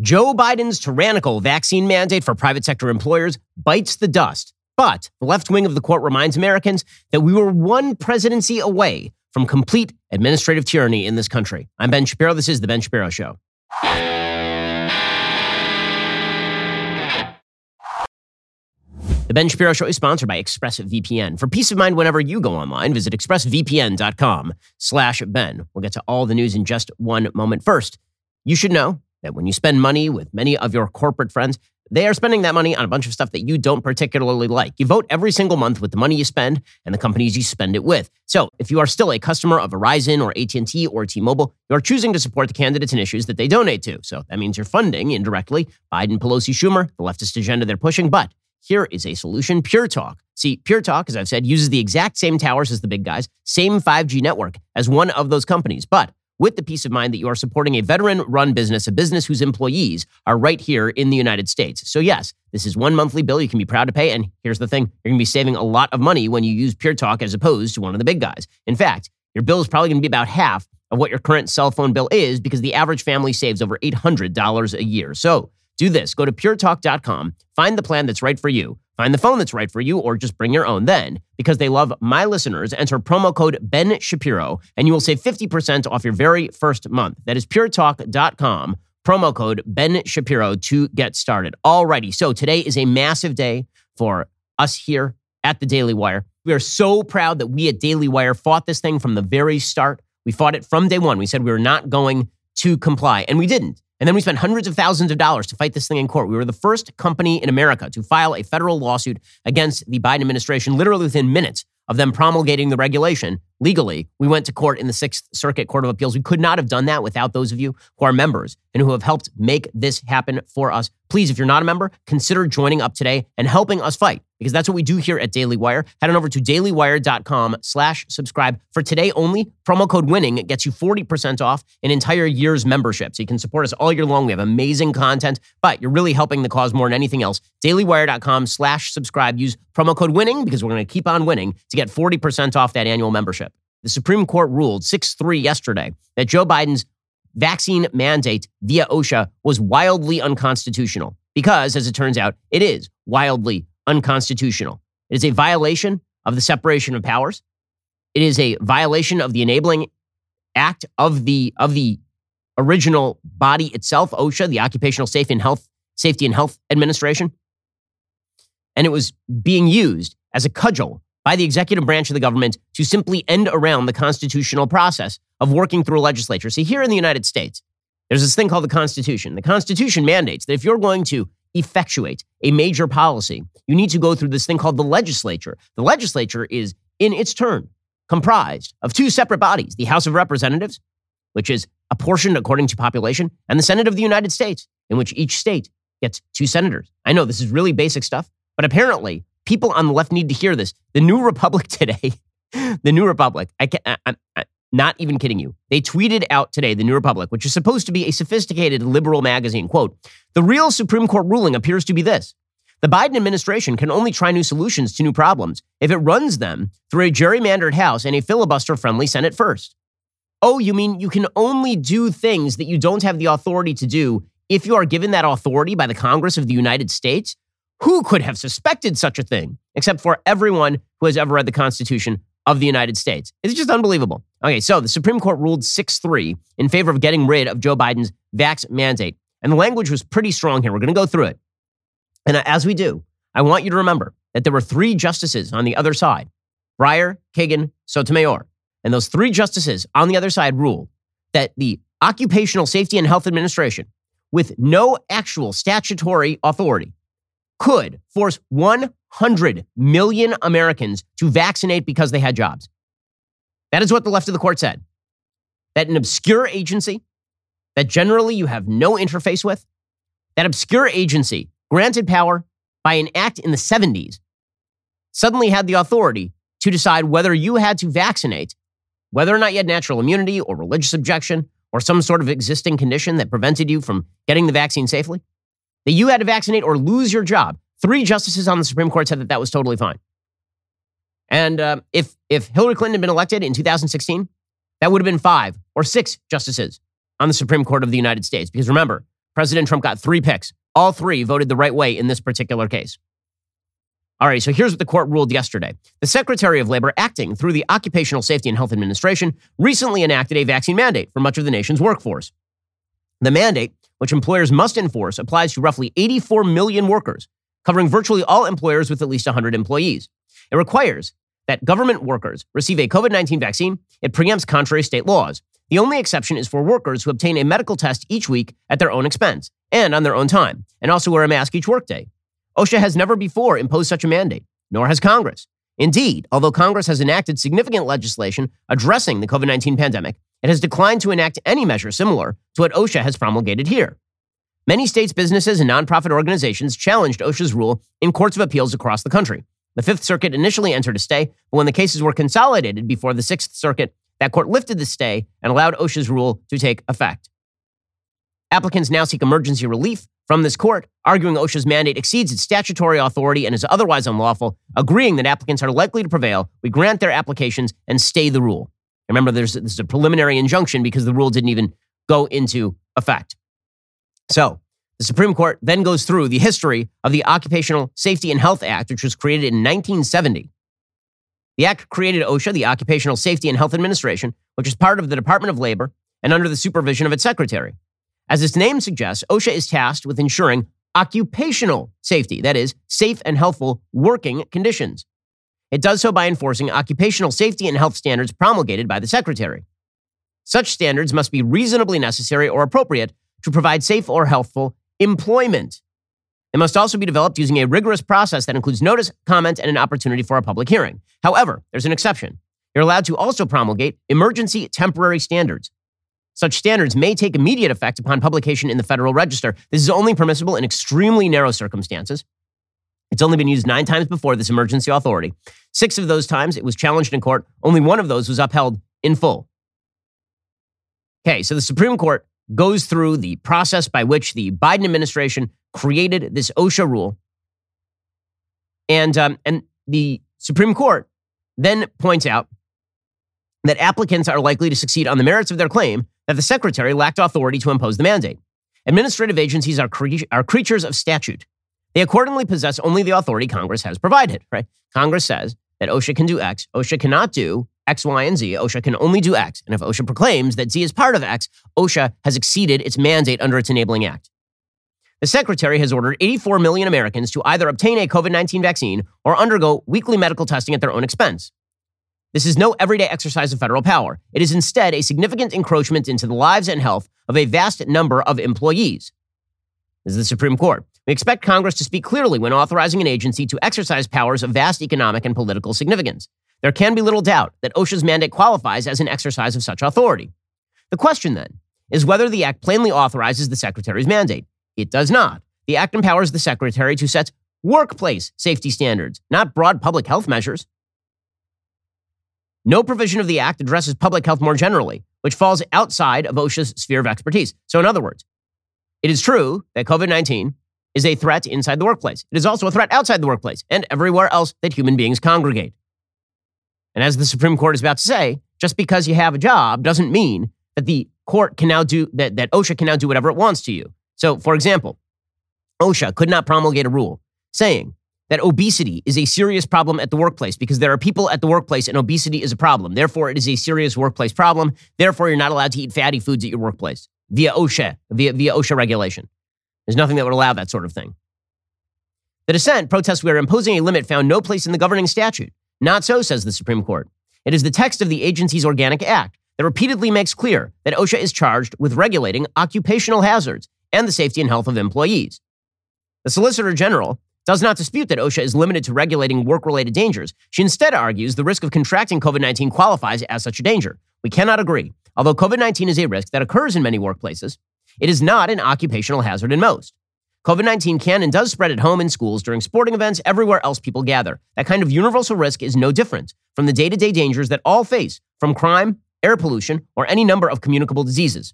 Joe Biden's tyrannical vaccine mandate for private sector employers bites the dust. But the left wing of the court reminds Americans that we were one presidency away from complete administrative tyranny in this country. I'm Ben Shapiro. This is The Ben Shapiro Show. The Ben Shapiro Show is sponsored by ExpressVPN. For peace of mind whenever you go online, visit expressvpn.com slash Ben. We'll get to all the news in just one moment. First, you should know that when you spend money with many of your corporate friends, they are spending that money on a bunch of stuff that you don't particularly like. You vote every single month with the money you spend and the companies you spend it with. So, if you are still a customer of Verizon or AT&T or T-Mobile, you are choosing to support the candidates and issues that they donate to. So, that means you're funding indirectly Biden, Pelosi, Schumer, the leftist agenda they're pushing, but here is a solution Pure Talk. See, Pure Talk, as I've said, uses the exact same towers as the big guys, same 5G network as one of those companies, but with the peace of mind that you are supporting a veteran run business, a business whose employees are right here in the United States. So, yes, this is one monthly bill you can be proud to pay. And here's the thing you're going to be saving a lot of money when you use Pure Talk as opposed to one of the big guys. In fact, your bill is probably going to be about half of what your current cell phone bill is because the average family saves over $800 a year. So, do this go to puretalk.com, find the plan that's right for you. Find the phone that's right for you or just bring your own then. Because they love my listeners, enter promo code Ben Shapiro and you will save 50% off your very first month. That is puretalk.com, promo code Ben Shapiro to get started. Alrighty, so today is a massive day for us here at the Daily Wire. We are so proud that we at Daily Wire fought this thing from the very start. We fought it from day one. We said we were not going to comply, and we didn't. And then we spent hundreds of thousands of dollars to fight this thing in court. We were the first company in America to file a federal lawsuit against the Biden administration literally within minutes of them promulgating the regulation legally. We went to court in the Sixth Circuit Court of Appeals. We could not have done that without those of you who are members and who have helped make this happen for us. Please, if you're not a member, consider joining up today and helping us fight because that's what we do here at Daily Wire. Head on over to dailywire.com slash subscribe. For today only, promo code WINNING gets you 40% off an entire year's membership. So you can support us all year long. We have amazing content, but you're really helping the cause more than anything else. dailywire.com slash subscribe. Use promo code WINNING because we're going to keep on winning to get 40% off that annual membership. The Supreme Court ruled 6 3 yesterday that Joe Biden's vaccine mandate via OSHA was wildly unconstitutional because, as it turns out, it is wildly unconstitutional. It is a violation of the separation of powers. It is a violation of the enabling act of the of the original body itself, OSHA, the Occupational Safe and Health Safety and Health Administration. And it was being used as a cudgel by the executive branch of the government to simply end around the constitutional process of working through a legislature. See, here in the United States, there's this thing called the Constitution. The Constitution mandates that if you're going to effectuate a major policy, you need to go through this thing called the legislature. The legislature is, in its turn, comprised of two separate bodies the House of Representatives, which is apportioned according to population, and the Senate of the United States, in which each state gets two senators. I know this is really basic stuff, but apparently people on the left need to hear this. The New Republic today, the New Republic, I can, I, I, not even kidding you. They tweeted out today, the New Republic, which is supposed to be a sophisticated liberal magazine, quote, the real Supreme Court ruling appears to be this. The Biden administration can only try new solutions to new problems if it runs them through a gerrymandered House and a filibuster friendly Senate first. Oh, you mean you can only do things that you don't have the authority to do if you are given that authority by the Congress of the United States? Who could have suspected such a thing except for everyone who has ever read the Constitution of the United States? It's just unbelievable. Okay, so the Supreme Court ruled 6 3 in favor of getting rid of Joe Biden's vax mandate. And the language was pretty strong here. We're going to go through it. And as we do, I want you to remember that there were three justices on the other side Breyer, Kagan, Sotomayor. And those three justices on the other side ruled that the Occupational Safety and Health Administration, with no actual statutory authority, could force 100 million Americans to vaccinate because they had jobs. That is what the left of the court said. That an obscure agency that generally you have no interface with, that obscure agency granted power by an act in the 70s, suddenly had the authority to decide whether you had to vaccinate, whether or not you had natural immunity or religious objection or some sort of existing condition that prevented you from getting the vaccine safely that you had to vaccinate or lose your job. Three justices on the Supreme Court said that that was totally fine. And uh, if if Hillary Clinton had been elected in 2016, that would have been five or six justices on the Supreme Court of the United States. Because remember, President Trump got three picks. All three voted the right way in this particular case. All right, so here's what the court ruled yesterday. The Secretary of Labor, acting through the Occupational Safety and Health Administration, recently enacted a vaccine mandate for much of the nation's workforce. The mandate, which employers must enforce, applies to roughly 84 million workers, covering virtually all employers with at least 100 employees. It requires that government workers receive a COVID 19 vaccine. It preempts contrary state laws. The only exception is for workers who obtain a medical test each week at their own expense and on their own time, and also wear a mask each workday. OSHA has never before imposed such a mandate, nor has Congress. Indeed, although Congress has enacted significant legislation addressing the COVID 19 pandemic, it has declined to enact any measure similar to what OSHA has promulgated here. Many states, businesses, and nonprofit organizations challenged OSHA's rule in courts of appeals across the country. The Fifth Circuit initially entered a stay, but when the cases were consolidated before the Sixth Circuit, that court lifted the stay and allowed OSHA's rule to take effect. Applicants now seek emergency relief from this court, arguing OSHA's mandate exceeds its statutory authority and is otherwise unlawful, agreeing that applicants are likely to prevail. We grant their applications and stay the rule. Remember, there's this is a preliminary injunction because the rule didn't even go into effect. So, the Supreme Court then goes through the history of the Occupational Safety and Health Act, which was created in 1970. The act created OSHA, the Occupational Safety and Health Administration, which is part of the Department of Labor and under the supervision of its secretary. As its name suggests, OSHA is tasked with ensuring occupational safety, that is, safe and healthful working conditions. It does so by enforcing occupational safety and health standards promulgated by the Secretary. Such standards must be reasonably necessary or appropriate to provide safe or healthful employment. They must also be developed using a rigorous process that includes notice, comment, and an opportunity for a public hearing. However, there's an exception. You're allowed to also promulgate emergency temporary standards. Such standards may take immediate effect upon publication in the Federal Register. This is only permissible in extremely narrow circumstances. It's only been used nine times before, this emergency authority. Six of those times it was challenged in court. Only one of those was upheld in full. Okay, so the Supreme Court goes through the process by which the Biden administration created this OSHA rule. And, um, and the Supreme Court then points out that applicants are likely to succeed on the merits of their claim that the secretary lacked authority to impose the mandate. Administrative agencies are, cre- are creatures of statute. They accordingly possess only the authority Congress has provided, right? Congress says that OSHA can do X. OSHA cannot do X, Y, and Z. OSHA can only do X. And if OSHA proclaims that Z is part of X, OSHA has exceeded its mandate under its enabling act. The secretary has ordered 84 million Americans to either obtain a COVID 19 vaccine or undergo weekly medical testing at their own expense. This is no everyday exercise of federal power. It is instead a significant encroachment into the lives and health of a vast number of employees. This is the Supreme Court. We expect Congress to speak clearly when authorizing an agency to exercise powers of vast economic and political significance. There can be little doubt that OSHA's mandate qualifies as an exercise of such authority. The question, then, is whether the Act plainly authorizes the Secretary's mandate. It does not. The Act empowers the Secretary to set workplace safety standards, not broad public health measures. No provision of the Act addresses public health more generally, which falls outside of OSHA's sphere of expertise. So, in other words, it is true that COVID 19 is a threat inside the workplace. It is also a threat outside the workplace and everywhere else that human beings congregate. And as the Supreme Court is about to say, just because you have a job doesn't mean that the court can now do that, that OSHA can now do whatever it wants to you. So, for example, OSHA could not promulgate a rule saying that obesity is a serious problem at the workplace because there are people at the workplace and obesity is a problem. Therefore, it is a serious workplace problem. Therefore, you're not allowed to eat fatty foods at your workplace via OSHA, via, via OSHA regulation. There's nothing that would allow that sort of thing. The dissent protests we are imposing a limit found no place in the governing statute. Not so, says the Supreme Court. It is the text of the agency's organic act that repeatedly makes clear that OSHA is charged with regulating occupational hazards and the safety and health of employees. The Solicitor General does not dispute that OSHA is limited to regulating work related dangers. She instead argues the risk of contracting COVID 19 qualifies as such a danger. We cannot agree. Although COVID 19 is a risk that occurs in many workplaces, it is not an occupational hazard in most. COVID 19 can and does spread at home in schools, during sporting events, everywhere else people gather. That kind of universal risk is no different from the day to day dangers that all face from crime, air pollution, or any number of communicable diseases.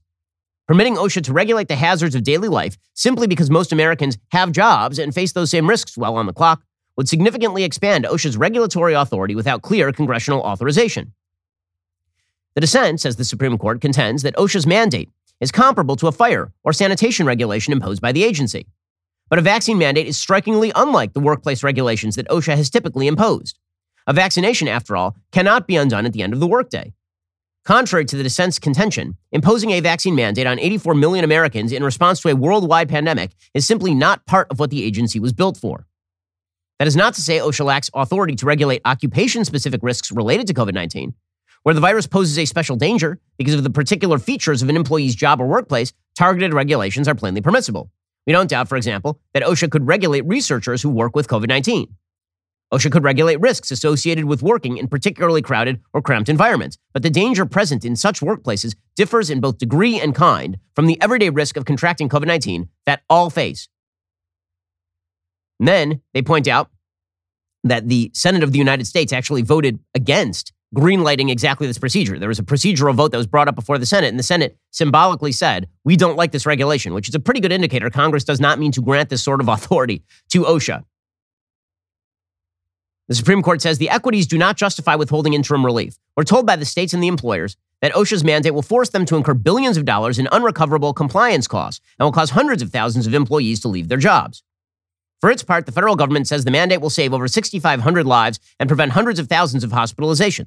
Permitting OSHA to regulate the hazards of daily life simply because most Americans have jobs and face those same risks while on the clock would significantly expand OSHA's regulatory authority without clear congressional authorization. The dissent, says the Supreme Court, contends that OSHA's mandate is comparable to a fire or sanitation regulation imposed by the agency. But a vaccine mandate is strikingly unlike the workplace regulations that OSHA has typically imposed. A vaccination, after all, cannot be undone at the end of the workday. Contrary to the dissent's contention, imposing a vaccine mandate on 84 million Americans in response to a worldwide pandemic is simply not part of what the agency was built for. That is not to say OSHA lacks authority to regulate occupation specific risks related to COVID 19. Where the virus poses a special danger because of the particular features of an employee's job or workplace, targeted regulations are plainly permissible. We don't doubt, for example, that OSHA could regulate researchers who work with COVID 19. OSHA could regulate risks associated with working in particularly crowded or cramped environments, but the danger present in such workplaces differs in both degree and kind from the everyday risk of contracting COVID 19 that all face. And then they point out that the Senate of the United States actually voted against greenlighting exactly this procedure. There was a procedural vote that was brought up before the Senate, and the Senate symbolically said, We don't like this regulation, which is a pretty good indicator Congress does not mean to grant this sort of authority to OSHA. The Supreme Court says the equities do not justify withholding interim relief. We're told by the states and the employers that OSHA's mandate will force them to incur billions of dollars in unrecoverable compliance costs and will cause hundreds of thousands of employees to leave their jobs. For its part, the federal government says the mandate will save over 6,500 lives and prevent hundreds of thousands of hospitalization.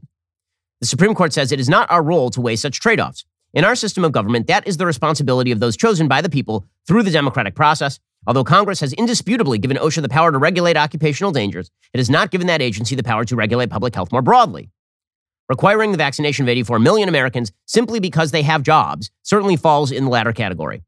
The Supreme Court says it is not our role to weigh such trade offs. In our system of government, that is the responsibility of those chosen by the people through the democratic process, Although Congress has indisputably given OSHA the power to regulate occupational dangers, it has not given that agency the power to regulate public health more broadly. Requiring the vaccination of 84 million Americans simply because they have jobs certainly falls in the latter category.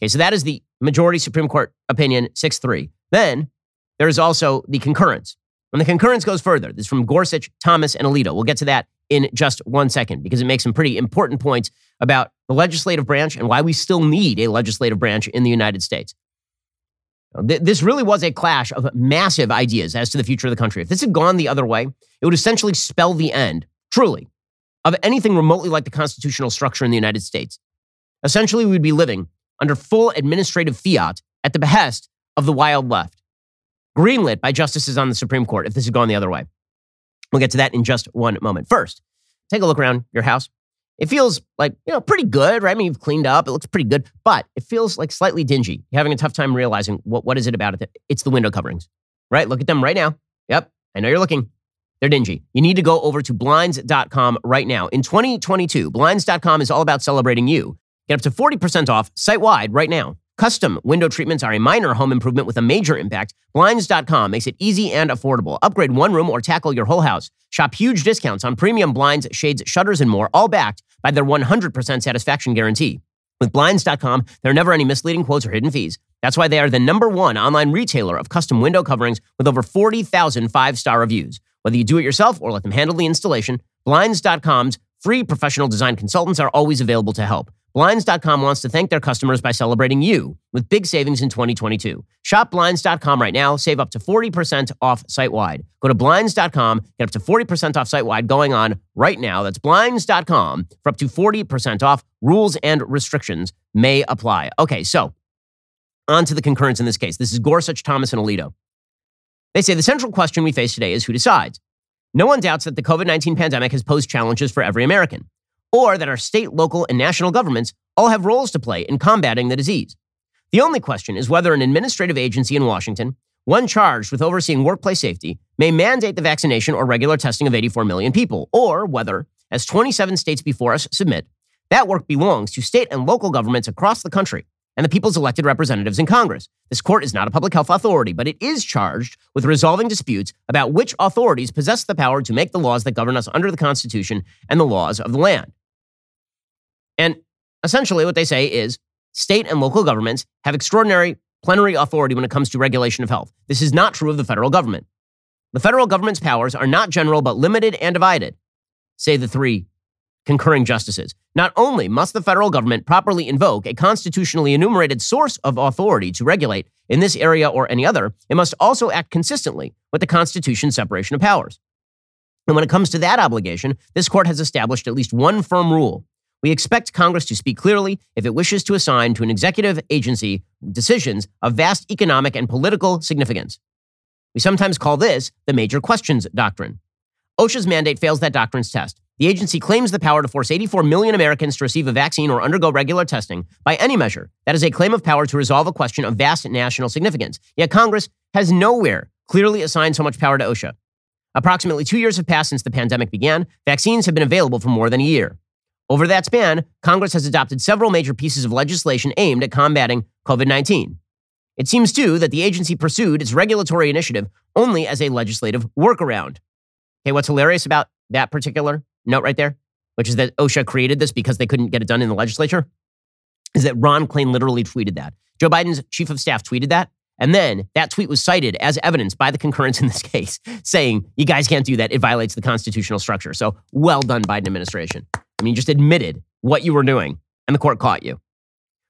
Okay, so that is the majority Supreme Court opinion 6 3. Then there is also the concurrence. And the concurrence goes further. This is from Gorsuch, Thomas, and Alito. We'll get to that in just one second because it makes some pretty important points about the legislative branch and why we still need a legislative branch in the United States. This really was a clash of massive ideas as to the future of the country. If this had gone the other way, it would essentially spell the end, truly, of anything remotely like the constitutional structure in the United States. Essentially, we'd be living under full administrative fiat at the behest of the wild left, greenlit by justices on the Supreme Court if this had gone the other way. We'll get to that in just one moment. First, take a look around your house. It feels like, you know, pretty good, right? I mean, you've cleaned up, it looks pretty good, but it feels like slightly dingy. You're having a tough time realizing what, what is it about it? It's the window coverings, right? Look at them right now. Yep, I know you're looking. They're dingy. You need to go over to blinds.com right now. In 2022, blinds.com is all about celebrating you. Get up to 40% off site wide right now. Custom window treatments are a minor home improvement with a major impact. Blinds.com makes it easy and affordable. Upgrade one room or tackle your whole house. Shop huge discounts on premium blinds, shades, shutters, and more, all backed by their 100% satisfaction guarantee. With Blinds.com, there are never any misleading quotes or hidden fees. That's why they are the number one online retailer of custom window coverings with over 40,000 five star reviews. Whether you do it yourself or let them handle the installation, Blinds.com's free professional design consultants are always available to help. Blinds.com wants to thank their customers by celebrating you with big savings in 2022. Shop Blinds.com right now, save up to 40% off site wide. Go to Blinds.com, get up to 40% off site wide going on right now. That's Blinds.com for up to 40% off. Rules and restrictions may apply. Okay, so on to the concurrence in this case. This is Gorsuch, Thomas, and Alito. They say the central question we face today is who decides. No one doubts that the COVID 19 pandemic has posed challenges for every American or that our state, local, and national governments all have roles to play in combating the disease. The only question is whether an administrative agency in Washington, one charged with overseeing workplace safety, may mandate the vaccination or regular testing of 84 million people, or whether, as 27 states before us submit, that work belongs to state and local governments across the country and the people's elected representatives in Congress. This court is not a public health authority, but it is charged with resolving disputes about which authorities possess the power to make the laws that govern us under the Constitution and the laws of the land. And essentially, what they say is state and local governments have extraordinary plenary authority when it comes to regulation of health. This is not true of the federal government. The federal government's powers are not general, but limited and divided, say the three concurring justices. Not only must the federal government properly invoke a constitutionally enumerated source of authority to regulate in this area or any other, it must also act consistently with the Constitution's separation of powers. And when it comes to that obligation, this court has established at least one firm rule we expect Congress to speak clearly if it wishes to assign to an executive agency decisions of vast economic and political significance. We sometimes call this the major questions doctrine. OSHA's mandate fails that doctrine's test. the agency claims the power to force 84 million Americans to receive a vaccine or undergo regular testing by any measure. That is a claim of power to resolve a question of vast national significance. Yet Congress has nowhere clearly assigned so much power to OSHA. Approximately two years have passed since the pandemic began. Vaccines have been available for more than a year. Over that span, Congress has adopted several major pieces of legislation aimed at combating COVID 19. It seems, too, that the agency pursued its regulatory initiative only as a legislative workaround. Okay, what's hilarious about that particular note right there, which is that OSHA created this because they couldn't get it done in the legislature, is that Ron Klain literally tweeted that. Joe Biden's chief of staff tweeted that. And then that tweet was cited as evidence by the concurrence in this case, saying, you guys can't do that. It violates the constitutional structure. So well done, Biden administration. I mean, just admitted what you were doing, and the court caught you.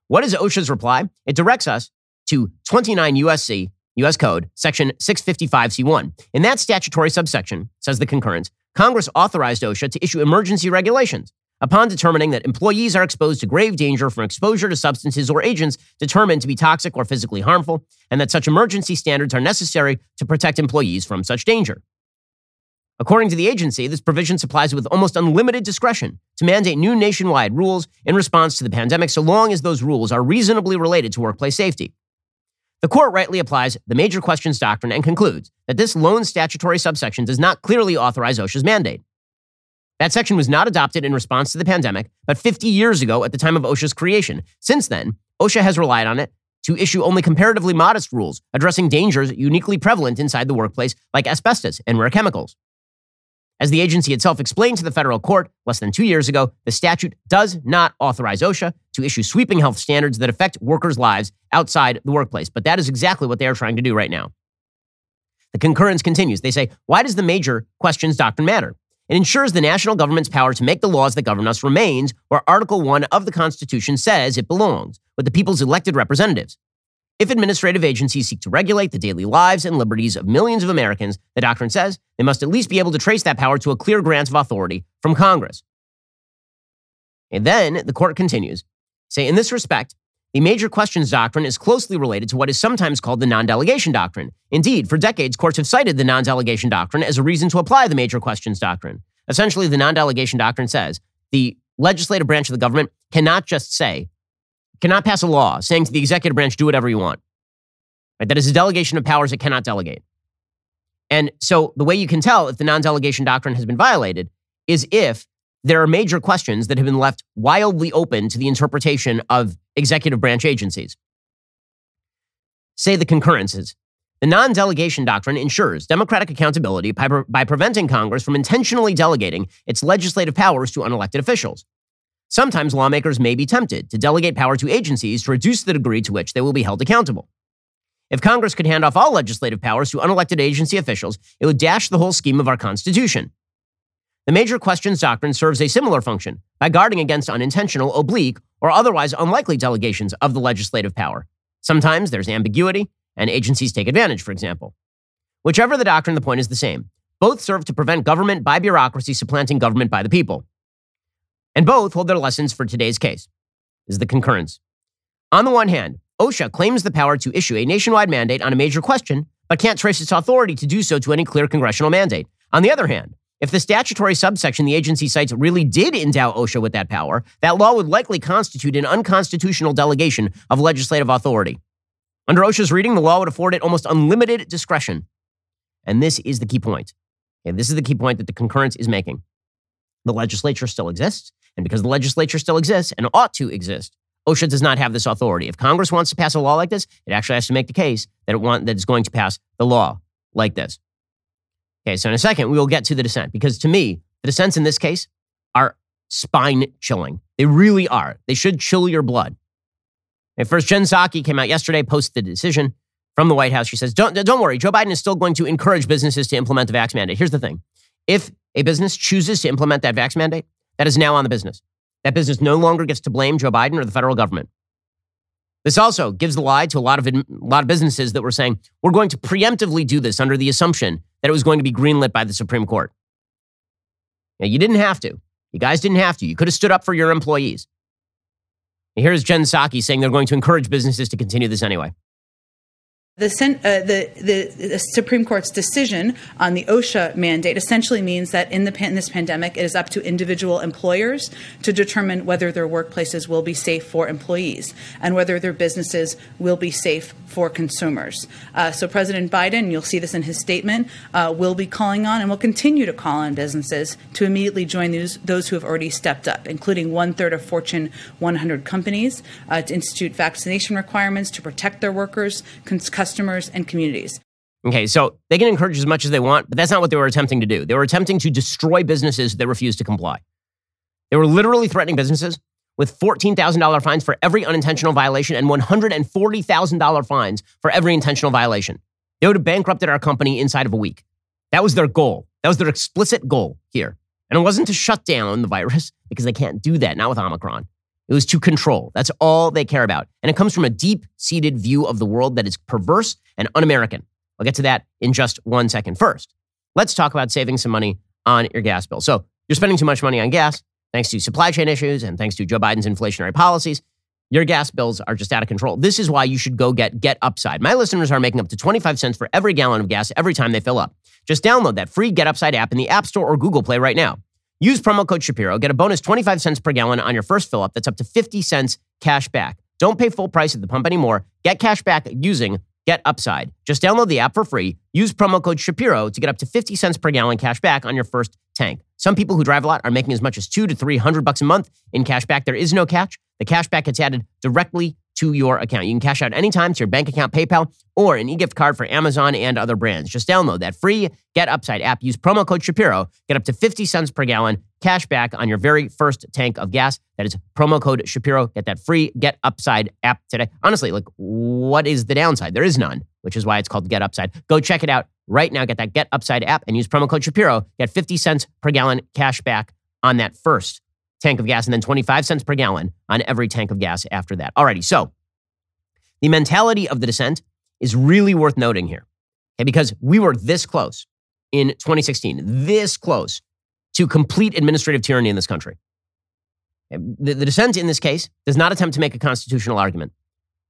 What is OSHA's reply? It directs us to 29 USC, US Code, Section 655C1. In that statutory subsection, says the concurrence, Congress authorized OSHA to issue emergency regulations upon determining that employees are exposed to grave danger from exposure to substances or agents determined to be toxic or physically harmful, and that such emergency standards are necessary to protect employees from such danger. According to the agency, this provision supplies it with almost unlimited discretion to mandate new nationwide rules in response to the pandemic so long as those rules are reasonably related to workplace safety. The court rightly applies the major questions doctrine and concludes that this lone statutory subsection does not clearly authorize OSHA's mandate. That section was not adopted in response to the pandemic, but 50 years ago at the time of OSHA's creation. Since then, OSHA has relied on it to issue only comparatively modest rules addressing dangers uniquely prevalent inside the workplace, like asbestos and rare chemicals. As the agency itself explained to the federal court less than two years ago, the statute does not authorize OSHA to issue sweeping health standards that affect workers' lives outside the workplace. But that is exactly what they are trying to do right now. The concurrence continues. They say, why does the major questions doctrine matter? It ensures the national government's power to make the laws that govern us remains where Article 1 of the Constitution says it belongs, with the people's elected representatives. If administrative agencies seek to regulate the daily lives and liberties of millions of Americans, the doctrine says they must at least be able to trace that power to a clear grant of authority from Congress. And then the court continues say, in this respect, the major questions doctrine is closely related to what is sometimes called the non delegation doctrine. Indeed, for decades, courts have cited the non delegation doctrine as a reason to apply the major questions doctrine. Essentially, the non delegation doctrine says the legislative branch of the government cannot just say, cannot pass a law saying to the executive branch, do whatever you want. Right? That is a delegation of powers it cannot delegate. And so the way you can tell if the non delegation doctrine has been violated is if there are major questions that have been left wildly open to the interpretation of executive branch agencies. Say the concurrences. The non delegation doctrine ensures democratic accountability by, by preventing Congress from intentionally delegating its legislative powers to unelected officials. Sometimes lawmakers may be tempted to delegate power to agencies to reduce the degree to which they will be held accountable. If Congress could hand off all legislative powers to unelected agency officials, it would dash the whole scheme of our Constitution. The major questions doctrine serves a similar function by guarding against unintentional, oblique, or otherwise unlikely delegations of the legislative power. Sometimes there's ambiguity, and agencies take advantage, for example. Whichever the doctrine, the point is the same. Both serve to prevent government by bureaucracy supplanting government by the people. And both hold their lessons for today's case. This is the concurrence. On the one hand, OSHA claims the power to issue a nationwide mandate on a major question, but can't trace its authority to do so to any clear congressional mandate. On the other hand, if the statutory subsection the agency cites really did endow OSHA with that power, that law would likely constitute an unconstitutional delegation of legislative authority. Under OSHA's reading, the law would afford it almost unlimited discretion. And this is the key point. And this is the key point that the concurrence is making. The legislature still exists, and because the legislature still exists and ought to exist, OSHA does not have this authority. If Congress wants to pass a law like this, it actually has to make the case that it want, that it's going to pass the law like this. Okay, so in a second, we will get to the dissent because to me, the dissents in this case are spine chilling. They really are. They should chill your blood. And first, Jen Psaki came out yesterday, posted the decision from the White House. She says, don't, don't worry, Joe Biden is still going to encourage businesses to implement the vax mandate. Here's the thing if a business chooses to implement that vax mandate, that is now on the business. That business no longer gets to blame Joe Biden or the federal government. This also gives the lie to a lot of a lot of businesses that were saying we're going to preemptively do this under the assumption that it was going to be greenlit by the Supreme Court. Now, you didn't have to. You guys didn't have to. You could have stood up for your employees. Here's Jen Psaki saying they're going to encourage businesses to continue this anyway. The, uh, the, the, the, Supreme Court's decision on the OSHA mandate essentially means that in, the, in this pandemic, it is up to individual employers to determine whether their workplaces will be safe for employees and whether their businesses will be safe for consumers. Uh, so President Biden, you'll see this in his statement, uh, will be calling on and will continue to call on businesses to immediately join those, those who have already stepped up, including one third of Fortune 100 companies, uh, to institute vaccination requirements to protect their workers, customers, and communities. Okay, so they can encourage as much as they want, but that's not what they were attempting to do. They were attempting to destroy businesses that refused to comply. They were literally threatening businesses with $14,000 fines for every unintentional violation and $140,000 fines for every intentional violation. They would have bankrupted our company inside of a week. That was their goal. That was their explicit goal here. And it wasn't to shut down the virus because they can't do that, not with Omicron. It was to control. That's all they care about. And it comes from a deep seated view of the world that is perverse and un American. I'll get to that in just one second. First, let's talk about saving some money on your gas bill. So, you're spending too much money on gas thanks to supply chain issues and thanks to Joe Biden's inflationary policies. Your gas bills are just out of control. This is why you should go get Get Upside. My listeners are making up to 25 cents for every gallon of gas every time they fill up. Just download that free Get Upside app in the App Store or Google Play right now. Use promo code Shapiro. Get a bonus 25 cents per gallon on your first fill up. That's up to 50 cents cash back. Don't pay full price at the pump anymore. Get cash back using Get Upside. Just download the app for free. Use promo code Shapiro to get up to 50 cents per gallon cash back on your first tank. Some people who drive a lot are making as much as two to 300 bucks a month in cash back. There is no catch. The cash back gets added directly to your account. You can cash out anytime to your bank account, PayPal, or an e-gift card for Amazon and other brands. Just download that free Get Upside app. Use promo code Shapiro. Get up to 50 cents per gallon cash back on your very first tank of gas. That is promo code Shapiro. Get that free Get Upside app today. Honestly, like what is the downside? There is none, which is why it's called Get Upside. Go check it out right now. Get that Get Upside app and use promo code Shapiro. Get 50 cents per gallon cash back on that first tank of gas and then 25 cents per gallon on every tank of gas after that. Alrighty, so the mentality of the dissent is really worth noting here, okay, because we were this close in 2016, this close to complete administrative tyranny in this country. The, the dissent in this case does not attempt to make a constitutional argument.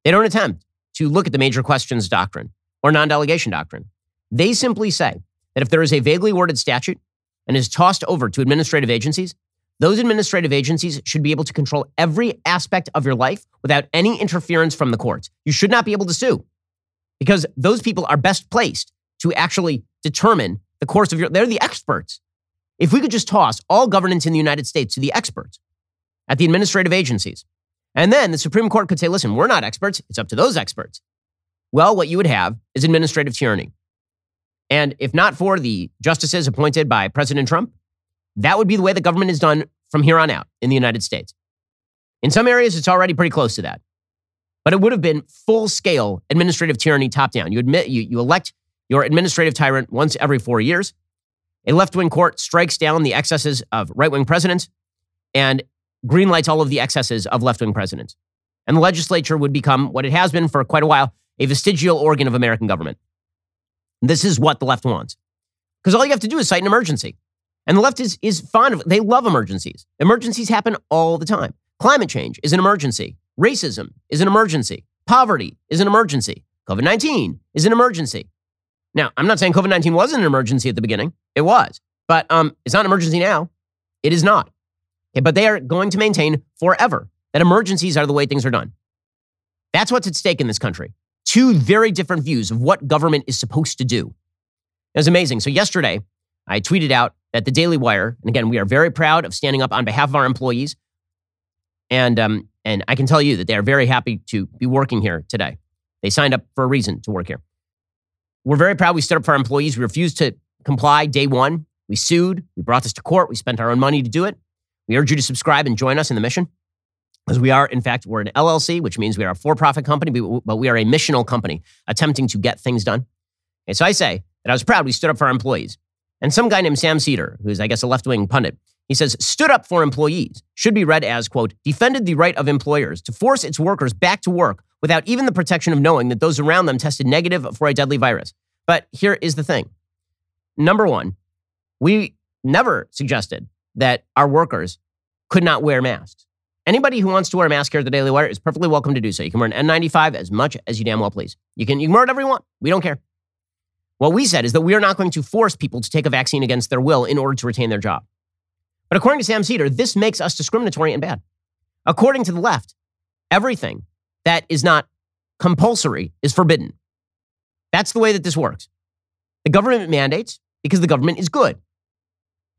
They don't attempt to look at the major questions doctrine or non delegation doctrine. They simply say that if there is a vaguely worded statute and is tossed over to administrative agencies, those administrative agencies should be able to control every aspect of your life without any interference from the courts. You should not be able to sue because those people are best placed to actually determine the course of your they're the experts. If we could just toss all governance in the United States to the experts at the administrative agencies, and then the Supreme Court could say, listen, we're not experts, it's up to those experts. Well, what you would have is administrative tyranny. And if not for the justices appointed by President Trump, that would be the way the government is done from here on out in the United States. In some areas, it's already pretty close to that. But it would have been full scale administrative tyranny top down. You admit you, you elect your administrative tyrant once every four years. A left wing court strikes down the excesses of right wing presidents and greenlights all of the excesses of left wing presidents. And the legislature would become what it has been for quite a while a vestigial organ of American government. This is what the left wants. Because all you have to do is cite an emergency. And the left is, is fond of, they love emergencies. Emergencies happen all the time. Climate change is an emergency. Racism is an emergency. Poverty is an emergency. COVID 19 is an emergency. Now, I'm not saying COVID 19 wasn't an emergency at the beginning. It was. But um, it's not an emergency now. It is not. Okay, but they are going to maintain forever that emergencies are the way things are done. That's what's at stake in this country. Two very different views of what government is supposed to do. It was amazing. So, yesterday, I tweeted out that the Daily Wire, and again, we are very proud of standing up on behalf of our employees. And, um, and I can tell you that they are very happy to be working here today. They signed up for a reason to work here. We're very proud we stood up for our employees. We refused to comply day one. We sued. We brought this to court. We spent our own money to do it. We urge you to subscribe and join us in the mission. Because we are, in fact, we're an LLC, which means we are a for profit company, but we are a missional company attempting to get things done. And so I say that I was proud we stood up for our employees. And some guy named Sam Seder, who's, I guess, a left wing pundit, he says, stood up for employees should be read as, quote, defended the right of employers to force its workers back to work without even the protection of knowing that those around them tested negative for a deadly virus. But here is the thing. Number one, we never suggested that our workers could not wear masks. Anybody who wants to wear a mask here at the Daily Wire is perfectly welcome to do so. You can wear an N95 as much as you damn well please. You can, you can wear whatever you want. We don't care. What we said is that we are not going to force people to take a vaccine against their will in order to retain their job. But according to Sam Seder, this makes us discriminatory and bad. According to the left, everything that is not compulsory is forbidden. That's the way that this works. The government mandates because the government is good.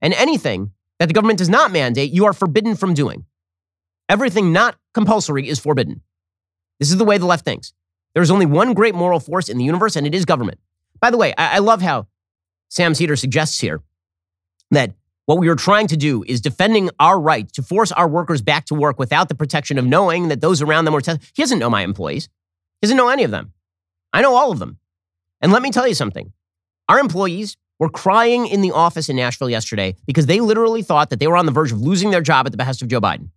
And anything that the government does not mandate, you are forbidden from doing. Everything not compulsory is forbidden. This is the way the left thinks. There's only one great moral force in the universe, and it is government. By the way, I, I love how Sam Seder suggests here that what we are trying to do is defending our right to force our workers back to work without the protection of knowing that those around them were. He doesn't know my employees. He doesn't know any of them. I know all of them. And let me tell you something. Our employees were crying in the office in Nashville yesterday because they literally thought that they were on the verge of losing their job at the behest of Joe Biden.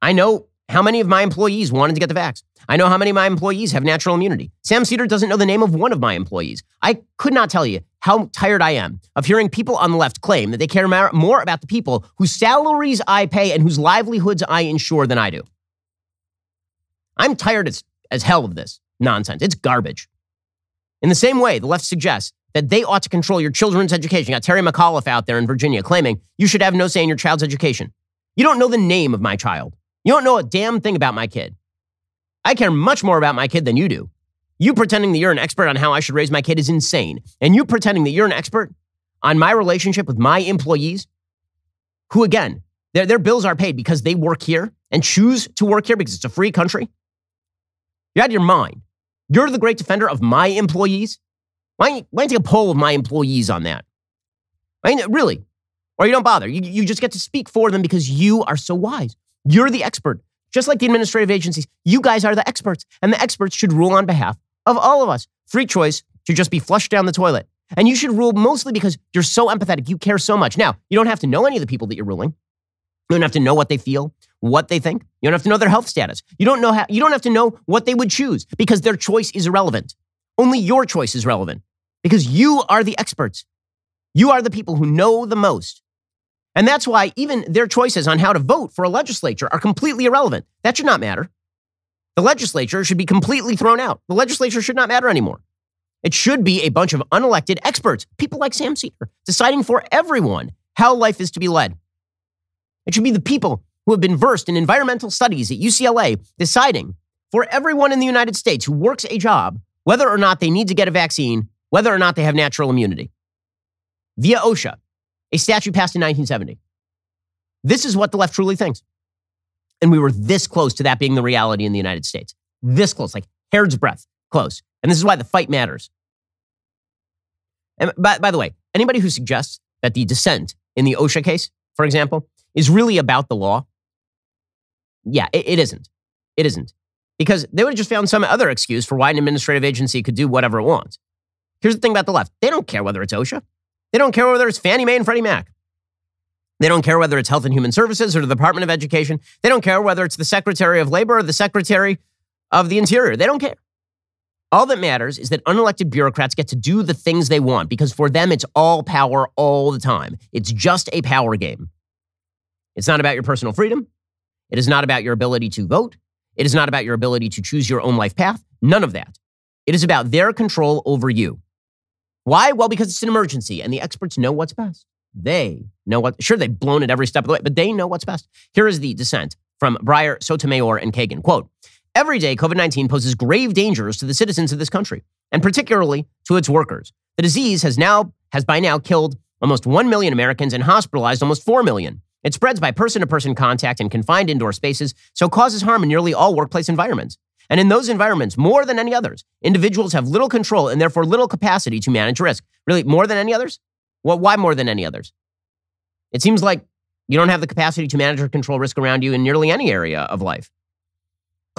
I know how many of my employees wanted to get the vax. I know how many of my employees have natural immunity. Sam Seder doesn't know the name of one of my employees. I could not tell you how tired I am of hearing people on the left claim that they care more about the people whose salaries I pay and whose livelihoods I insure than I do. I'm tired as, as hell of this nonsense. It's garbage. In the same way, the left suggests that they ought to control your children's education. You got Terry McAuliffe out there in Virginia claiming you should have no say in your child's education. You don't know the name of my child. You don't know a damn thing about my kid. I care much more about my kid than you do. You pretending that you're an expert on how I should raise my kid is insane. And you pretending that you're an expert on my relationship with my employees, who again, their, their bills are paid because they work here and choose to work here because it's a free country. You're out of your mind. You're the great defender of my employees. Why don't you, why don't you take a poll of my employees on that? I mean, really. Or you don't bother. You, you just get to speak for them because you are so wise. You're the expert. Just like the administrative agencies, you guys are the experts, and the experts should rule on behalf of all of us. Free choice should just be flushed down the toilet. And you should rule mostly because you're so empathetic. You care so much. Now, you don't have to know any of the people that you're ruling. You don't have to know what they feel, what they think. You don't have to know their health status. You don't know how, you don't have to know what they would choose because their choice is irrelevant. Only your choice is relevant because you are the experts. You are the people who know the most. And that's why even their choices on how to vote for a legislature are completely irrelevant. That should not matter. The legislature should be completely thrown out. The legislature should not matter anymore. It should be a bunch of unelected experts, people like Sam Seder, deciding for everyone how life is to be led. It should be the people who have been versed in environmental studies at UCLA deciding for everyone in the United States who works a job whether or not they need to get a vaccine, whether or not they have natural immunity. Via OSHA, a statute passed in 1970. This is what the left truly thinks. And we were this close to that being the reality in the United States. This close, like hair's breadth close. And this is why the fight matters. And by, by the way, anybody who suggests that the dissent in the OSHA case, for example, is really about the law, yeah, it, it isn't. It isn't. Because they would have just found some other excuse for why an administrative agency could do whatever it wants. Here's the thing about the left they don't care whether it's OSHA. They don't care whether it's Fannie Mae and Freddie Mac. They don't care whether it's Health and Human Services or the Department of Education. They don't care whether it's the Secretary of Labor or the Secretary of the Interior. They don't care. All that matters is that unelected bureaucrats get to do the things they want because for them, it's all power all the time. It's just a power game. It's not about your personal freedom. It is not about your ability to vote. It is not about your ability to choose your own life path. None of that. It is about their control over you. Why? Well, because it's an emergency and the experts know what's best. They know what, sure, they've blown it every step of the way, but they know what's best. Here is the dissent from Breyer, Sotomayor, and Kagan. Quote, Every day, COVID 19 poses grave dangers to the citizens of this country, and particularly to its workers. The disease has now, has by now killed almost 1 million Americans and hospitalized almost 4 million. It spreads by person to person contact in confined indoor spaces, so causes harm in nearly all workplace environments. And in those environments, more than any others, individuals have little control and therefore little capacity to manage risk. Really, more than any others? Well, why more than any others? It seems like you don't have the capacity to manage or control risk around you in nearly any area of life.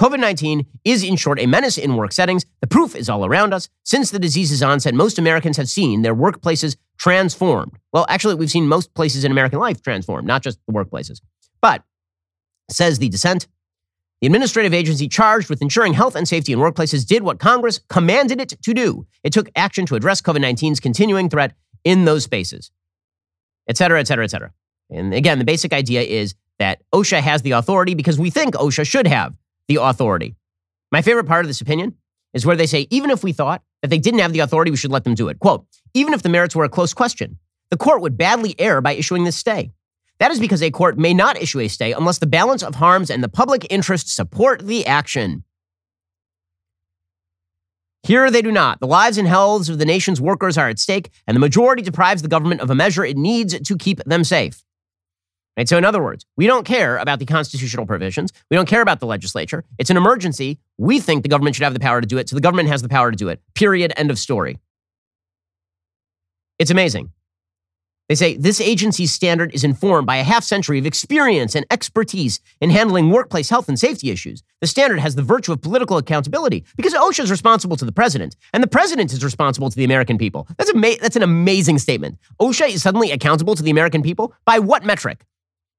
COVID 19 is, in short, a menace in work settings. The proof is all around us. Since the disease's onset, most Americans have seen their workplaces transformed. Well, actually, we've seen most places in American life transformed, not just the workplaces. But, says the dissent, the administrative agency charged with ensuring health and safety in workplaces did what Congress commanded it to do. It took action to address COVID 19's continuing threat in those spaces, et cetera, et cetera, et cetera. And again, the basic idea is that OSHA has the authority because we think OSHA should have the authority. My favorite part of this opinion is where they say, even if we thought that they didn't have the authority, we should let them do it. Quote, even if the merits were a close question, the court would badly err by issuing this stay. That is because a court may not issue a stay unless the balance of harms and the public interest support the action. Here they do not. The lives and healths of the nation's workers are at stake, and the majority deprives the government of a measure it needs to keep them safe. Right? So, in other words, we don't care about the constitutional provisions. We don't care about the legislature. It's an emergency. We think the government should have the power to do it, so the government has the power to do it. Period. End of story. It's amazing. They say this agency's standard is informed by a half century of experience and expertise in handling workplace health and safety issues. The standard has the virtue of political accountability because OSHA is responsible to the president, and the president is responsible to the American people. That's, ama- that's an amazing statement. OSHA is suddenly accountable to the American people? By what metric?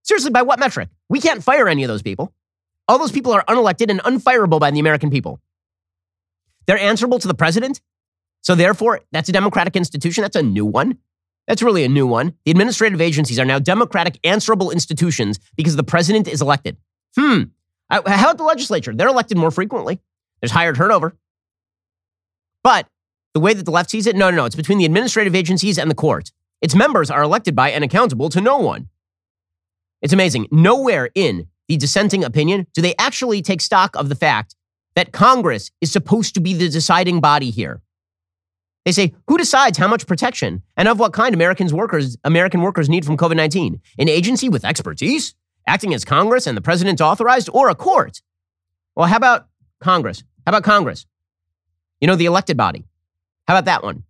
Seriously, by what metric? We can't fire any of those people. All those people are unelected and unfireable by the American people. They're answerable to the president. So, therefore, that's a democratic institution. That's a new one. That's really a new one. The administrative agencies are now democratic, answerable institutions because the president is elected. Hmm. How about the legislature? They're elected more frequently. There's higher turnover. But the way that the left sees it, no, no, no. It's between the administrative agencies and the court. Its members are elected by and accountable to no one. It's amazing. Nowhere in the dissenting opinion do they actually take stock of the fact that Congress is supposed to be the deciding body here. They say, who decides how much protection and of what kind Americans workers, American workers need from COVID 19? An agency with expertise, acting as Congress and the president authorized, or a court? Well, how about Congress? How about Congress? You know, the elected body. How about that one?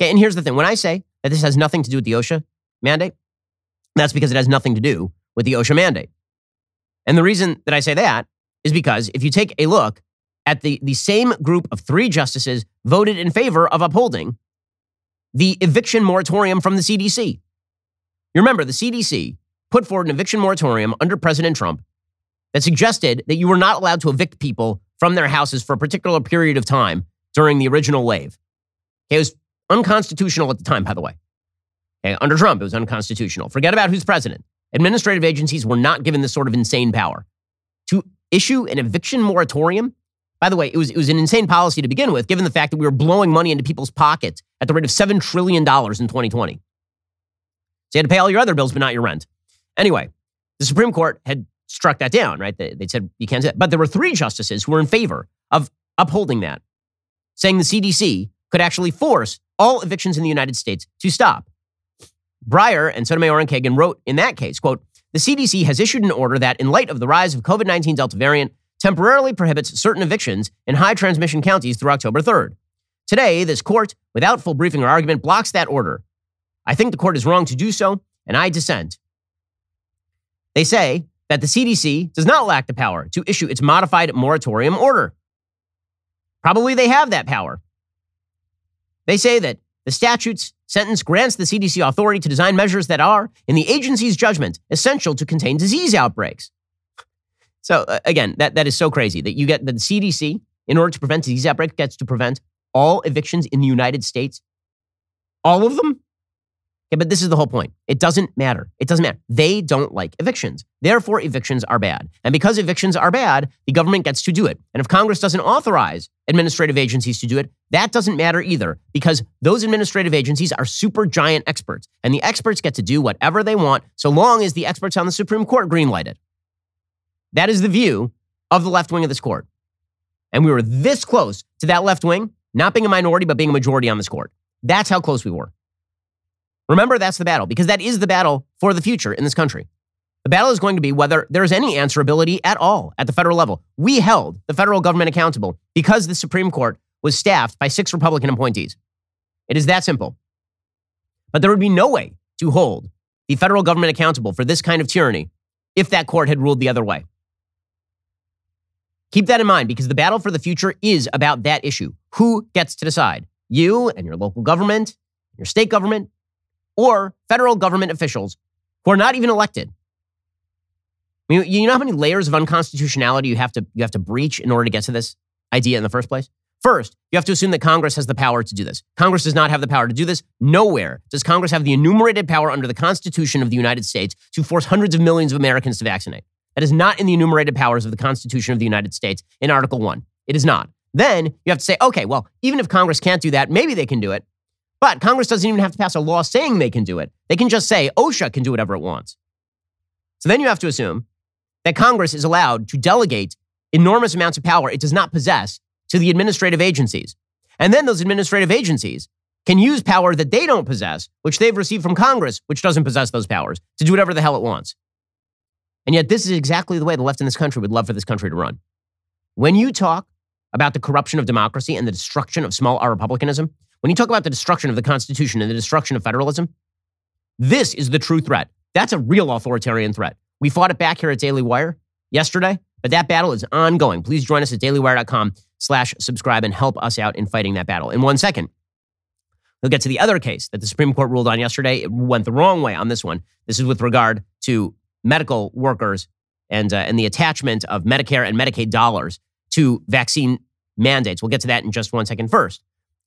Okay, and here's the thing when I say that this has nothing to do with the OSHA mandate, that's because it has nothing to do with the OSHA mandate. And the reason that I say that is because if you take a look at the, the same group of three justices voted in favor of upholding the eviction moratorium from the CDC. You remember, the CDC put forward an eviction moratorium under President Trump that suggested that you were not allowed to evict people from their houses for a particular period of time during the original wave. It was unconstitutional at the time, by the way. Okay, under Trump, it was unconstitutional. Forget about who's president. Administrative agencies were not given this sort of insane power. To issue an eviction moratorium by the way, it was, it was an insane policy to begin with, given the fact that we were blowing money into people's pockets at the rate of $7 trillion in 2020. So you had to pay all your other bills, but not your rent. Anyway, the Supreme Court had struck that down, right? They, they said you can't. But there were three justices who were in favor of upholding that, saying the CDC could actually force all evictions in the United States to stop. Breyer and Sotomayor and Kagan wrote in that case, quote, the CDC has issued an order that, in light of the rise of COVID 19 Delta variant, temporarily prohibits certain evictions in high transmission counties through October 3rd. Today, this court, without full briefing or argument, blocks that order. I think the court is wrong to do so, and I dissent. They say that the CDC does not lack the power to issue its modified moratorium order. Probably they have that power. They say that the statute's sentence grants the CDC authority to design measures that are, in the agency's judgment, essential to contain disease outbreaks. So uh, again, that, that is so crazy that you get the CDC, in order to prevent disease outbreak, gets to prevent all evictions in the United States. All of them? Okay, but this is the whole point. It doesn't matter. It doesn't matter. They don't like evictions. Therefore, evictions are bad. And because evictions are bad, the government gets to do it. And if Congress doesn't authorize administrative agencies to do it, that doesn't matter either because those administrative agencies are super giant experts. And the experts get to do whatever they want so long as the experts on the Supreme Court greenlight it. That is the view of the left wing of this court. And we were this close to that left wing not being a minority, but being a majority on this court. That's how close we were. Remember, that's the battle, because that is the battle for the future in this country. The battle is going to be whether there is any answerability at all at the federal level. We held the federal government accountable because the Supreme Court was staffed by six Republican appointees. It is that simple. But there would be no way to hold the federal government accountable for this kind of tyranny if that court had ruled the other way. Keep that in mind because the battle for the future is about that issue. Who gets to decide? You and your local government, your state government, or federal government officials who are not even elected. I mean, you know how many layers of unconstitutionality you have to you have to breach in order to get to this idea in the first place? First, you have to assume that Congress has the power to do this. Congress does not have the power to do this. Nowhere does Congress have the enumerated power under the Constitution of the United States to force hundreds of millions of Americans to vaccinate. That is not in the enumerated powers of the Constitution of the United States in Article 1. It is not. Then you have to say, okay, well, even if Congress can't do that, maybe they can do it. But Congress doesn't even have to pass a law saying they can do it. They can just say OSHA can do whatever it wants. So then you have to assume that Congress is allowed to delegate enormous amounts of power it does not possess to the administrative agencies. And then those administrative agencies can use power that they don't possess, which they've received from Congress, which doesn't possess those powers, to do whatever the hell it wants. And yet, this is exactly the way the left in this country would love for this country to run. When you talk about the corruption of democracy and the destruction of small r republicanism, when you talk about the destruction of the Constitution and the destruction of federalism, this is the true threat. That's a real authoritarian threat. We fought it back here at Daily Wire yesterday, but that battle is ongoing. Please join us at dailywire.com slash subscribe and help us out in fighting that battle. In one second, we'll get to the other case that the Supreme Court ruled on yesterday. It went the wrong way on this one. This is with regard to medical workers and, uh, and the attachment of Medicare and Medicaid dollars to vaccine mandates. We'll get to that in just one second. First,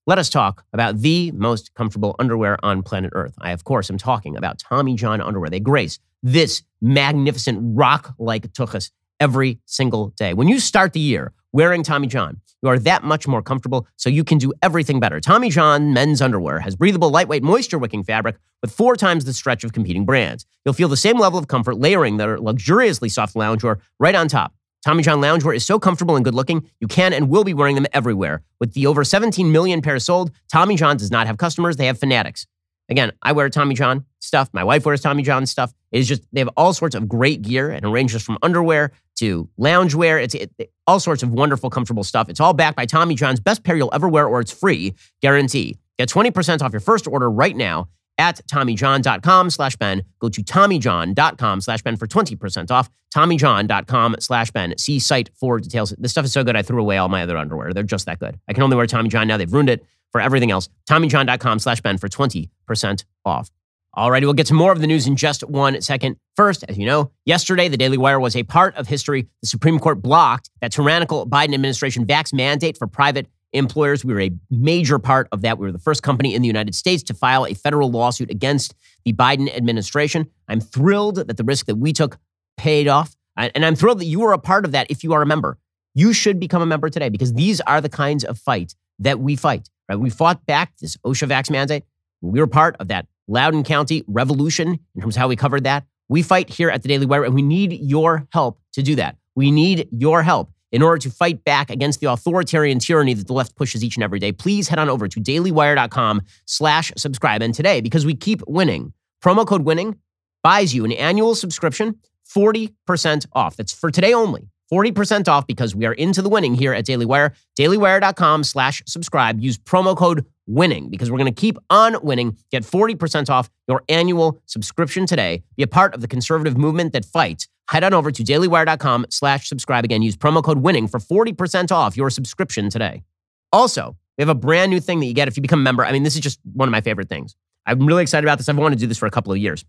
let us talk about the most comfortable underwear on planet Earth. I, of course, am talking about Tommy John underwear. They grace this magnificent rock like tuchus every single day. When you start the year wearing Tommy John, you are that much more comfortable, so you can do everything better. Tommy John men's underwear has breathable, lightweight, moisture wicking fabric with four times the stretch of competing brands. You'll feel the same level of comfort layering their luxuriously soft loungewear right on top. Tommy John loungewear is so comfortable and good looking, you can and will be wearing them everywhere. With the over 17 million pairs sold, Tommy John does not have customers, they have fanatics. Again, I wear Tommy John stuff. My wife wears Tommy John stuff. It's just, they have all sorts of great gear and it ranges from underwear to loungewear. It's it, all sorts of wonderful, comfortable stuff. It's all backed by Tommy John's best pair you'll ever wear or it's free guarantee. Get 20% off your first order right now at TommyJohn.com slash Ben. Go to TommyJohn.com slash Ben for 20% off. TommyJohn.com slash Ben. See site for details. This stuff is so good, I threw away all my other underwear. They're just that good. I can only wear Tommy John now. They've ruined it for everything else. TommyJohn.com slash Ben for 20% off. Alrighty, we'll get to more of the news in just one second. First, as you know, yesterday the Daily Wire was a part of history. The Supreme Court blocked that tyrannical Biden administration vax mandate for private employers. We were a major part of that. We were the first company in the United States to file a federal lawsuit against the Biden administration. I'm thrilled that the risk that we took paid off. And I'm thrilled that you were a part of that if you are a member. You should become a member today because these are the kinds of fights that we fight. Right? We fought back this OSHA vax mandate. We were part of that Loudoun County revolution in terms of how we covered that. We fight here at the Daily Wire, and we need your help to do that. We need your help in order to fight back against the authoritarian tyranny that the left pushes each and every day, please head on over to dailywire.com slash subscribe. And today, because we keep winning, promo code winning buys you an annual subscription, 40% off. That's for today only. 40% off because we are into the winning here at Daily Wire. Dailywire.com slash subscribe. Use promo code winning because we're going to keep on winning. Get 40% off your annual subscription today. Be a part of the conservative movement that fights head on over to dailywire.com slash subscribe. Again, use promo code winning for 40% off your subscription today. Also, we have a brand new thing that you get if you become a member. I mean, this is just one of my favorite things. I'm really excited about this. I've wanted to do this for a couple of years.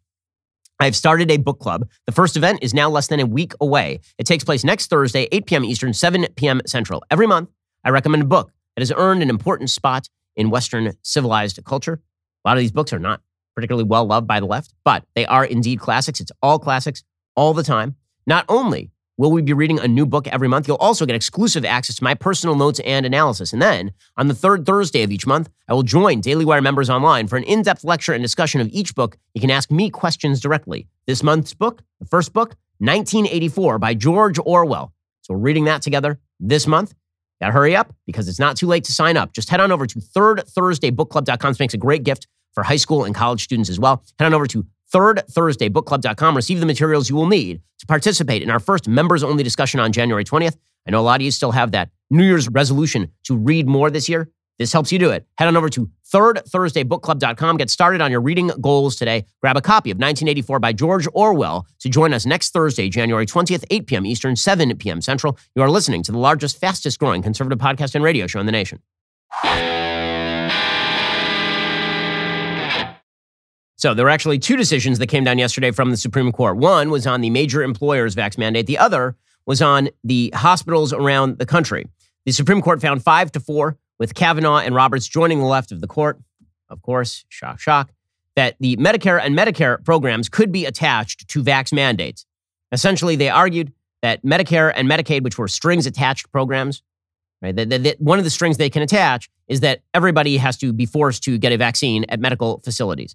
I've started a book club. The first event is now less than a week away. It takes place next Thursday, 8 p.m. Eastern, 7 p.m. Central. Every month, I recommend a book that has earned an important spot in Western civilized culture. A lot of these books are not particularly well loved by the left, but they are indeed classics. It's all classics all the time. Not only will we be reading a new book every month, you'll also get exclusive access to my personal notes and analysis. And then on the third Thursday of each month, I will join Daily Wire members online for an in depth lecture and discussion of each book. You can ask me questions directly. This month's book, the first book, 1984 by George Orwell. So we're reading that together this month. Gotta hurry up because it's not too late to sign up. Just head on over to thirdthursdaybookclub.com. This makes a great gift for high school and college students as well. Head on over to thirdthursdaybookclub.com. Receive the materials you will need to participate in our first members only discussion on January 20th. I know a lot of you still have that New Year's resolution to read more this year. This helps you do it. Head on over to thirdthursdaybookclub.com. Get started on your reading goals today. Grab a copy of 1984 by George Orwell to join us next Thursday, January 20th, 8 p.m. Eastern, 7 p.m. Central. You are listening to the largest, fastest growing conservative podcast and radio show in the nation. So there were actually two decisions that came down yesterday from the Supreme Court. One was on the major employers vax mandate. The other was on the hospitals around the country. The Supreme Court found five to four, with Kavanaugh and Roberts joining the left of the court. Of course, shock, shock, that the Medicare and Medicare programs could be attached to vax mandates. Essentially, they argued that Medicare and Medicaid, which were strings attached programs, right, that, that, that one of the strings they can attach is that everybody has to be forced to get a vaccine at medical facilities.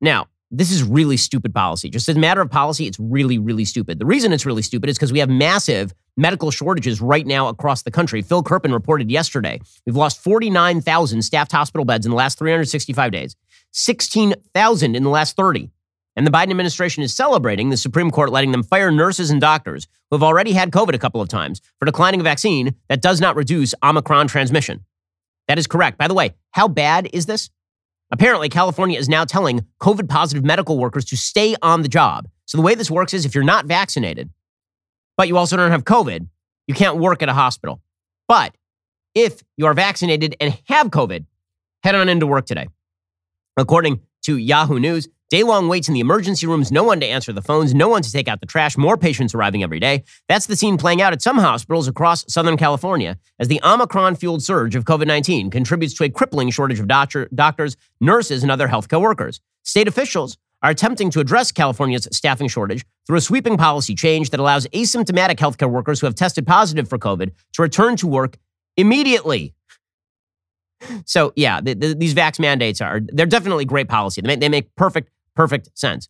Now, this is really stupid policy. Just as a matter of policy, it's really, really stupid. The reason it's really stupid is because we have massive medical shortages right now across the country. Phil Kerpen reported yesterday we've lost 49,000 staffed hospital beds in the last 365 days, 16,000 in the last 30. And the Biden administration is celebrating the Supreme Court letting them fire nurses and doctors who have already had COVID a couple of times for declining a vaccine that does not reduce Omicron transmission. That is correct. By the way, how bad is this? Apparently, California is now telling COVID positive medical workers to stay on the job. So the way this works is if you're not vaccinated, but you also don't have COVID, you can't work at a hospital. But if you are vaccinated and have COVID, head on into work today. According to Yahoo News, Day long waits in the emergency rooms, no one to answer the phones, no one to take out the trash, more patients arriving every day. That's the scene playing out at some hospitals across Southern California as the Omicron fueled surge of COVID 19 contributes to a crippling shortage of doctor, doctors, nurses, and other healthcare workers. State officials are attempting to address California's staffing shortage through a sweeping policy change that allows asymptomatic healthcare workers who have tested positive for COVID to return to work immediately. So, yeah, the, the, these vax mandates are, they're definitely great policy. They make, they make perfect perfect sense.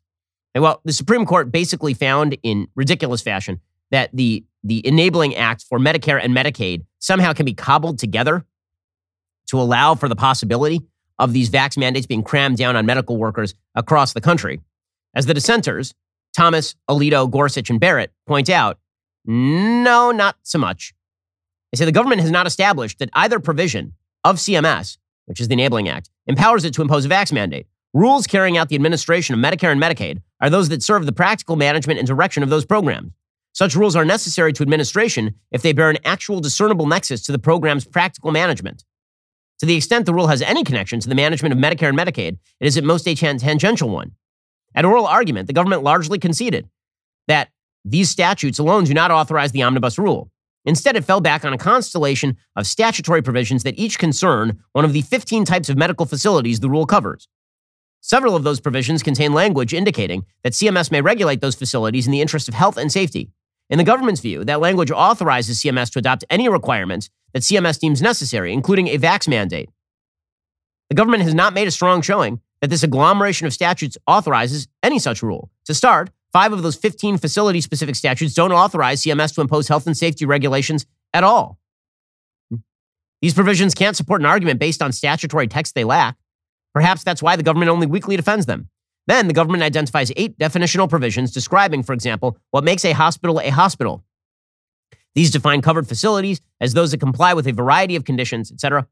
And well, the Supreme Court basically found in ridiculous fashion that the the enabling act for Medicare and Medicaid somehow can be cobbled together to allow for the possibility of these vax mandates being crammed down on medical workers across the country. As the dissenters, Thomas, Alito, Gorsuch, and Barrett point out, no, not so much. They say the government has not established that either provision of CMS, which is the Enabling Act, empowers it to impose a vax mandate. Rules carrying out the administration of Medicare and Medicaid are those that serve the practical management and direction of those programs. Such rules are necessary to administration if they bear an actual discernible nexus to the program's practical management. To the extent the rule has any connection to the management of Medicare and Medicaid, it is at most a tangential one. At oral argument, the government largely conceded that these statutes alone do not authorize the omnibus rule. Instead, it fell back on a constellation of statutory provisions that each concern one of the 15 types of medical facilities the rule covers. Several of those provisions contain language indicating that CMS may regulate those facilities in the interest of health and safety. In the government's view, that language authorizes CMS to adopt any requirements that CMS deems necessary, including a vax mandate. The government has not made a strong showing that this agglomeration of statutes authorizes any such rule. To start, five of those 15 facility specific statutes don't authorize CMS to impose health and safety regulations at all. These provisions can't support an argument based on statutory text they lack. Perhaps that's why the government only weakly defends them. Then the government identifies eight definitional provisions describing, for example, what makes a hospital a hospital. These define covered facilities as those that comply with a variety of conditions, etc.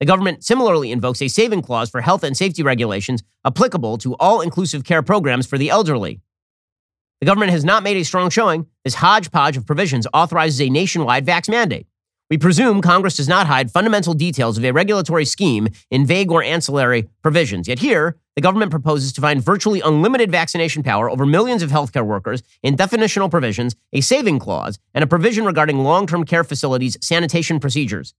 The government similarly invokes a saving clause for health and safety regulations applicable to all inclusive care programs for the elderly. The government has not made a strong showing. This hodgepodge of provisions authorizes a nationwide vax mandate. We presume Congress does not hide fundamental details of a regulatory scheme in vague or ancillary provisions. Yet here, the government proposes to find virtually unlimited vaccination power over millions of healthcare workers in definitional provisions, a saving clause, and a provision regarding long term care facilities' sanitation procedures.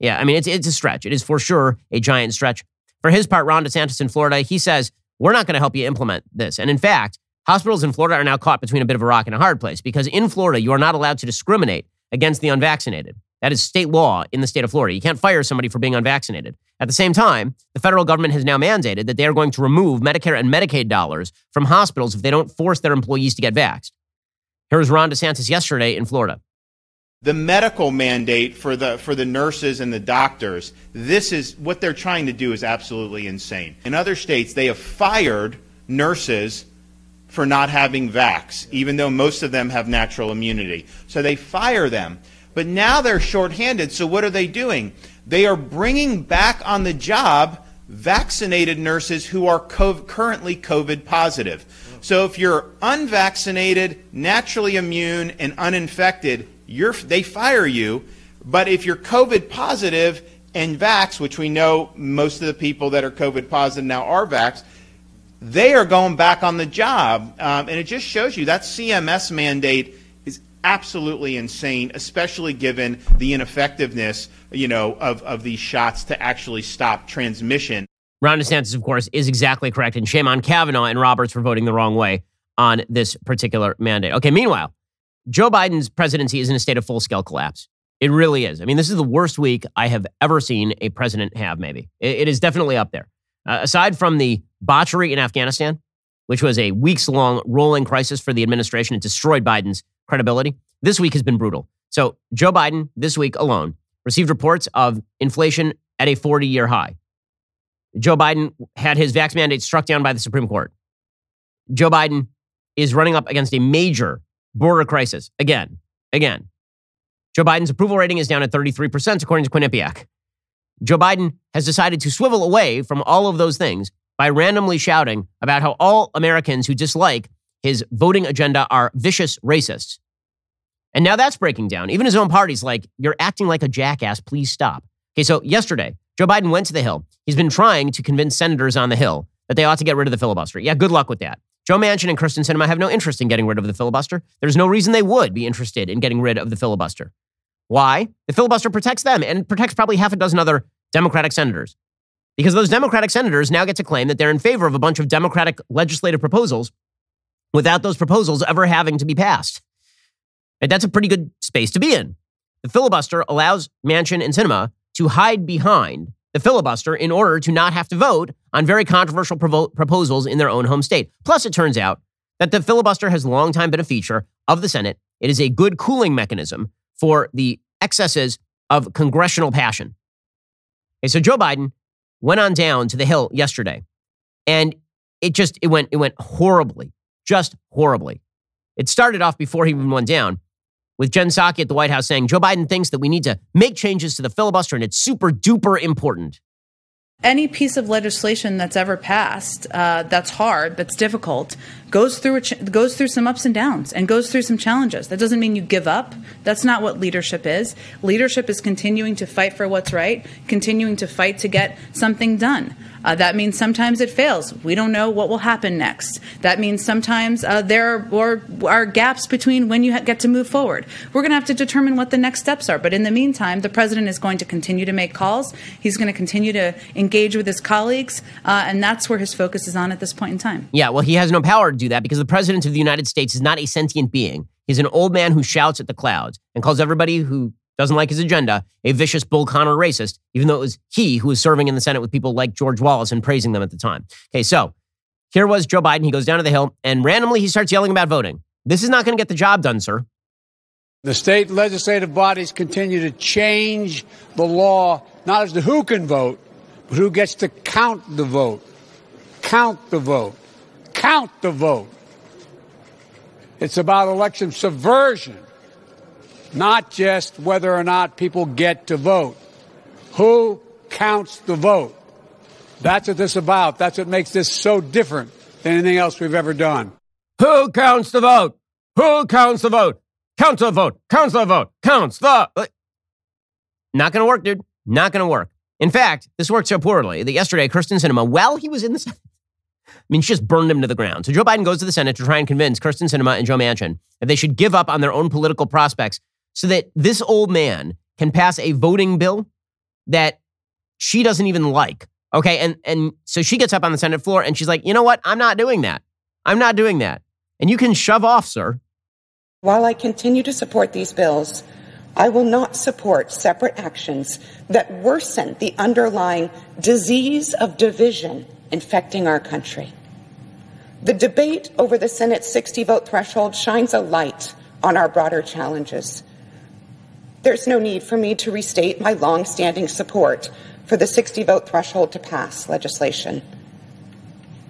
Yeah, I mean, it's, it's a stretch. It is for sure a giant stretch. For his part, Ron DeSantis in Florida, he says, We're not going to help you implement this. And in fact, hospitals in Florida are now caught between a bit of a rock and a hard place because in Florida, you are not allowed to discriminate against the unvaccinated. That is state law in the state of Florida. You can't fire somebody for being unvaccinated. At the same time, the federal government has now mandated that they are going to remove Medicare and Medicaid dollars from hospitals if they don't force their employees to get vaxxed. Here was Ron DeSantis yesterday in Florida. The medical mandate for the for the nurses and the doctors, this is what they're trying to do is absolutely insane. In other states, they have fired nurses for not having vax, even though most of them have natural immunity. So they fire them. But now they're shorthanded, so what are they doing? They are bringing back on the job vaccinated nurses who are co- currently COVID positive. So if you're unvaccinated, naturally immune, and uninfected, they fire you. But if you're COVID positive and vax, which we know most of the people that are COVID positive now are vax, they are going back on the job. Um, and it just shows you that CMS mandate absolutely insane, especially given the ineffectiveness, you know, of, of these shots to actually stop transmission. Ron DeSantis, of course, is exactly correct. And shame on Kavanaugh and Roberts for voting the wrong way on this particular mandate. Okay, meanwhile, Joe Biden's presidency is in a state of full scale collapse. It really is. I mean, this is the worst week I have ever seen a president have, maybe. it, it is definitely up there. Uh, aside from the botchery in Afghanistan, which was a weeks long rolling crisis for the administration, it destroyed Biden's credibility. This week has been brutal. So, Joe Biden, this week alone, received reports of inflation at a 40 year high. Joe Biden had his vax mandate struck down by the Supreme Court. Joe Biden is running up against a major border crisis again, again. Joe Biden's approval rating is down at 33%, according to Quinnipiac. Joe Biden has decided to swivel away from all of those things by randomly shouting about how all Americans who dislike his voting agenda are vicious racists. And now that's breaking down. Even his own party's like, you're acting like a jackass. Please stop. Okay, so yesterday, Joe Biden went to the Hill. He's been trying to convince senators on the Hill that they ought to get rid of the filibuster. Yeah, good luck with that. Joe Manchin and Kyrsten Sinema have no interest in getting rid of the filibuster. There's no reason they would be interested in getting rid of the filibuster. Why? The filibuster protects them and protects probably half a dozen other Democratic senators. Because those Democratic senators now get to claim that they're in favor of a bunch of Democratic legislative proposals without those proposals ever having to be passed. And that's a pretty good space to be in. The filibuster allows Manchin and Sinema to hide behind the filibuster in order to not have to vote on very controversial provo- proposals in their own home state. Plus, it turns out that the filibuster has long time been a feature of the Senate. It is a good cooling mechanism for the excesses of congressional passion. Okay, so Joe Biden went on down to the Hill yesterday, and it just it went it went horribly, just horribly. It started off before he even went down with Jen Psaki at the White House saying Joe Biden thinks that we need to make changes to the filibuster and it's super duper important. Any piece of legislation that's ever passed uh, that's hard, that's difficult, goes through ch- goes through some ups and downs and goes through some challenges. That doesn't mean you give up. That's not what leadership is. Leadership is continuing to fight for what's right, continuing to fight to get something done. Uh, that means sometimes it fails. We don't know what will happen next. That means sometimes uh, there are, are, gaps between when you ha- get to move forward. We're going to have to determine what the next steps are. But in the meantime, the president is going to continue to make calls. He's going to continue to engage with his colleagues, uh, and that's where his focus is on at this point in time. Yeah, well, he has no power to do that because the president of the United States is not a sentient being. He's an old man who shouts at the clouds and calls everybody who doesn't like his agenda, a vicious Bull Connor racist, even though it was he who was serving in the Senate with people like George Wallace and praising them at the time. Okay, so here was Joe Biden. He goes down to the Hill and randomly he starts yelling about voting. This is not going to get the job done, sir. The state legislative bodies continue to change the law, not as to who can vote, but who gets to count the vote. Count the vote. Count the vote. It's about election subversion not just whether or not people get to vote. Who counts the vote? That's what this is about. That's what makes this so different than anything else we've ever done. Who counts the vote? Who counts the vote? Counts the vote. Counts the vote. Counts the. Not going to work, dude. Not going to work. In fact, this worked so poorly that yesterday, Kyrsten Sinema, while he was in the Senate, I mean, she just burned him to the ground. So Joe Biden goes to the Senate to try and convince Kyrsten Sinema and Joe Manchin that they should give up on their own political prospects so that this old man can pass a voting bill that she doesn't even like. Okay. And, and so she gets up on the Senate floor and she's like, you know what? I'm not doing that. I'm not doing that. And you can shove off, sir. While I continue to support these bills, I will not support separate actions that worsen the underlying disease of division infecting our country. The debate over the Senate's 60 vote threshold shines a light on our broader challenges. There's no need for me to restate my long-standing support for the 60 vote threshold to pass legislation.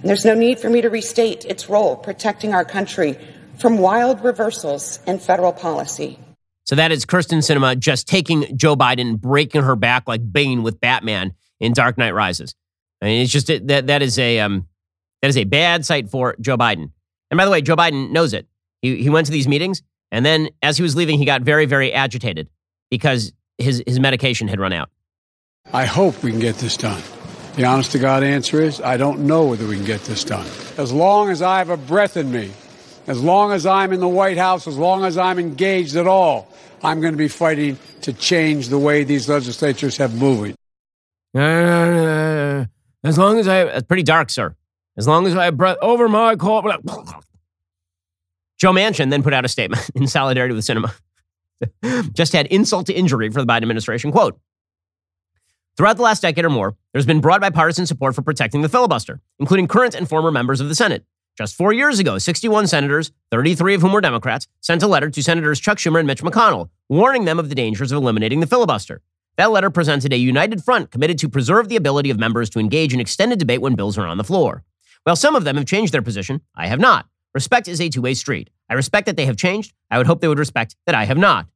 And there's no need for me to restate its role protecting our country from wild reversals in federal policy. So that is Kyrsten Sinema just taking Joe Biden, breaking her back like Bane with Batman in Dark Knight Rises. I mean, it's just that that is a um, that is a bad sight for Joe Biden. And by the way, Joe Biden knows it. He he went to these meetings, and then as he was leaving, he got very very agitated because his, his medication had run out. I hope we can get this done. The honest to God answer is I don't know whether we can get this done. As long as I have a breath in me, As long as I'm in the White House, as long as I'm engaged at all, I'm going to be fighting to change the way these legislatures have moving. Uh, as long as I, it's pretty dark, sir. As long as I have breath over my call. Joe Manchin then put out a statement in solidarity with Sinema. Just had insult to injury for the Biden administration. Quote Throughout the last decade or more, there's been broad bipartisan support for protecting the filibuster, including current and former members of the Senate. Just four years ago, 61 senators, 33 of whom were Democrats, sent a letter to Senators Chuck Schumer and Mitch McConnell, warning them of the dangers of eliminating the filibuster. That letter presented a united front committed to preserve the ability of members to engage in extended debate when bills are on the floor. While some of them have changed their position, I have not. Respect is a two way street. I respect that they have changed. I would hope they would respect that I have not.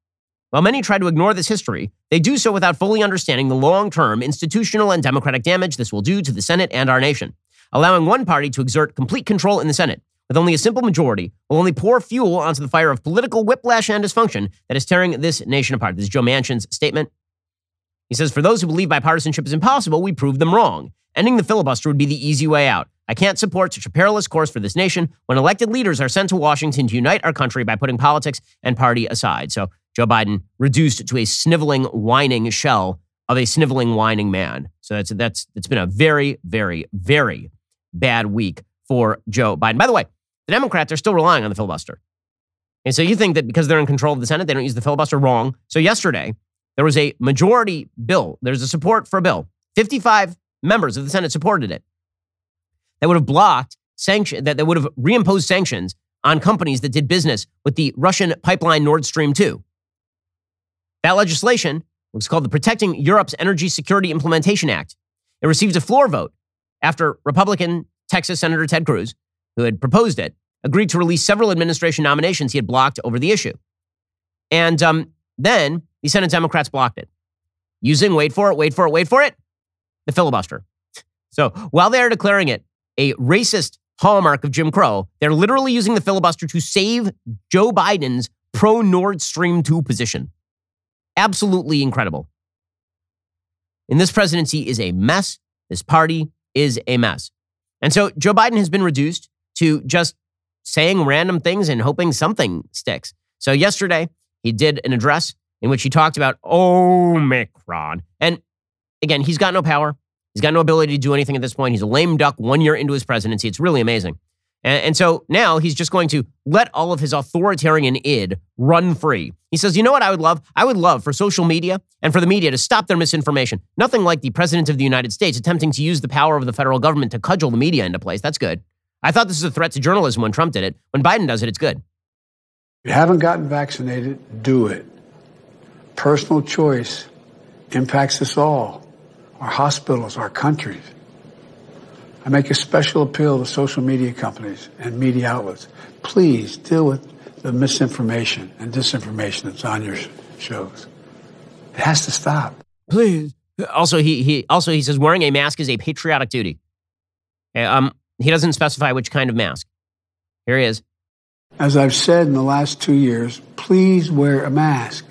While many try to ignore this history, they do so without fully understanding the long term institutional and democratic damage this will do to the Senate and our nation. Allowing one party to exert complete control in the Senate with only a simple majority will only pour fuel onto the fire of political whiplash and dysfunction that is tearing this nation apart. This is Joe Manchin's statement. He says, For those who believe bipartisanship is impossible, we proved them wrong. Ending the filibuster would be the easy way out. I can't support such a perilous course for this nation when elected leaders are sent to Washington to unite our country by putting politics and party aside. So Joe Biden reduced to a sniveling, whining shell of a sniveling, whining man. So that's that's it's been a very, very, very bad week for Joe Biden. By the way, the Democrats are still relying on the filibuster. And so you think that because they're in control of the Senate, they don't use the filibuster wrong. So yesterday, there was a majority bill. There's a support for a bill. 55 members of the Senate supported it. That would have blocked sanction that, would have reimposed sanctions on companies that did business with the Russian pipeline Nord Stream 2. That legislation was called the Protecting Europe's Energy Security Implementation Act. It received a floor vote after Republican Texas Senator Ted Cruz, who had proposed it, agreed to release several administration nominations he had blocked over the issue. And um, then the Senate Democrats blocked it using, wait for it, wait for it, wait for it, the filibuster. So while they're declaring it a racist hallmark of Jim Crow, they're literally using the filibuster to save Joe Biden's pro Nord Stream 2 position. Absolutely incredible. And this presidency is a mess. This party is a mess. And so Joe Biden has been reduced to just saying random things and hoping something sticks. So yesterday, he did an address in which he talked about Omicron. And again, he's got no power. He's got no ability to do anything at this point. He's a lame duck one year into his presidency. It's really amazing. And, and, so now he's just going to let all of his authoritarian id run free. He says, you know what I would love? I would love for social media and for the media to stop their misinformation. Nothing like the president of the United States attempting to use the power of the federal government to cudgel the media into place. That's good. I thought this was a threat to journalism when Trump did it. When Biden does it, it's good. If you haven't gotten vaccinated, do it. Personal choice impacts us all, our hospitals, our countries. I make a special appeal to social media companies and media outlets. Please deal with the misinformation and disinformation that's on your shows. It has to stop. Please. Also, he, he also he says wearing a mask is a patriotic duty. Um, he doesn't specify which kind of mask. Here he is. As I've said in the last two years, please wear a mask.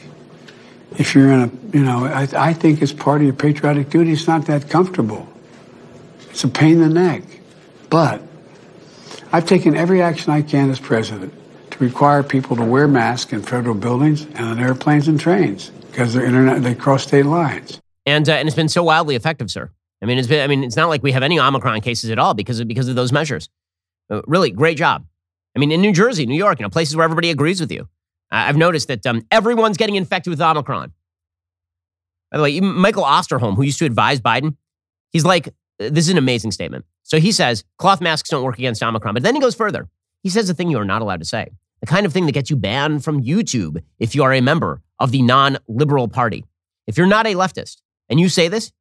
If you're in a, you know, I, I think it's part of your patriotic duty. It's not that comfortable. It's a pain in the neck. But I've taken every action I can as president to require people to wear masks in federal buildings and on airplanes and trains because they're internet they cross state lines. And uh, and it's been so wildly effective, sir. I mean, it's been I mean, it's not like we have any Omicron cases at all because of because of those measures. Uh, really, great job. I mean, in New Jersey, New York, you know, places where everybody agrees with you. I've noticed that um, everyone's getting infected with Omicron. By the way, Michael Osterholm, who used to advise Biden, he's like this is an amazing statement. So he says cloth masks don't work against Omicron, but then he goes further. He says a thing you are not allowed to say, the kind of thing that gets you banned from YouTube if you are a member of the non liberal party. If you're not a leftist and you say this,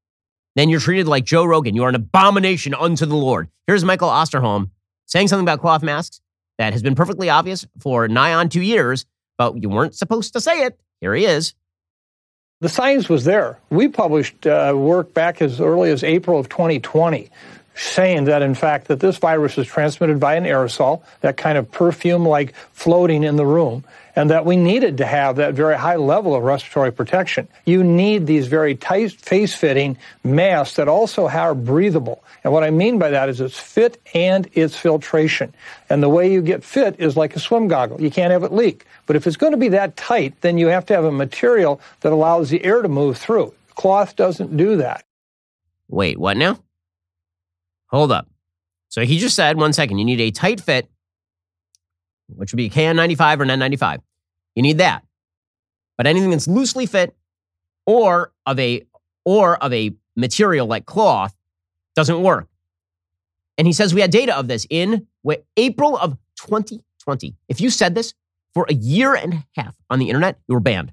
then you're treated like Joe Rogan. You are an abomination unto the Lord. Here's Michael Osterholm saying something about cloth masks that has been perfectly obvious for nigh on two years, but you weren't supposed to say it. Here he is. The science was there. We published uh, work back as early as April of 2020 saying that in fact that this virus is transmitted by an aerosol, that kind of perfume like floating in the room. And that we needed to have that very high level of respiratory protection. You need these very tight face fitting masks that also are breathable. And what I mean by that is it's fit and it's filtration. And the way you get fit is like a swim goggle. You can't have it leak. But if it's going to be that tight, then you have to have a material that allows the air to move through. Cloth doesn't do that. Wait, what now? Hold up. So he just said, one second, you need a tight fit which would be KN95 or N95. You need that. But anything that's loosely fit or of a or of a material like cloth doesn't work. And he says we had data of this in April of 2020. If you said this for a year and a half on the internet, you were banned.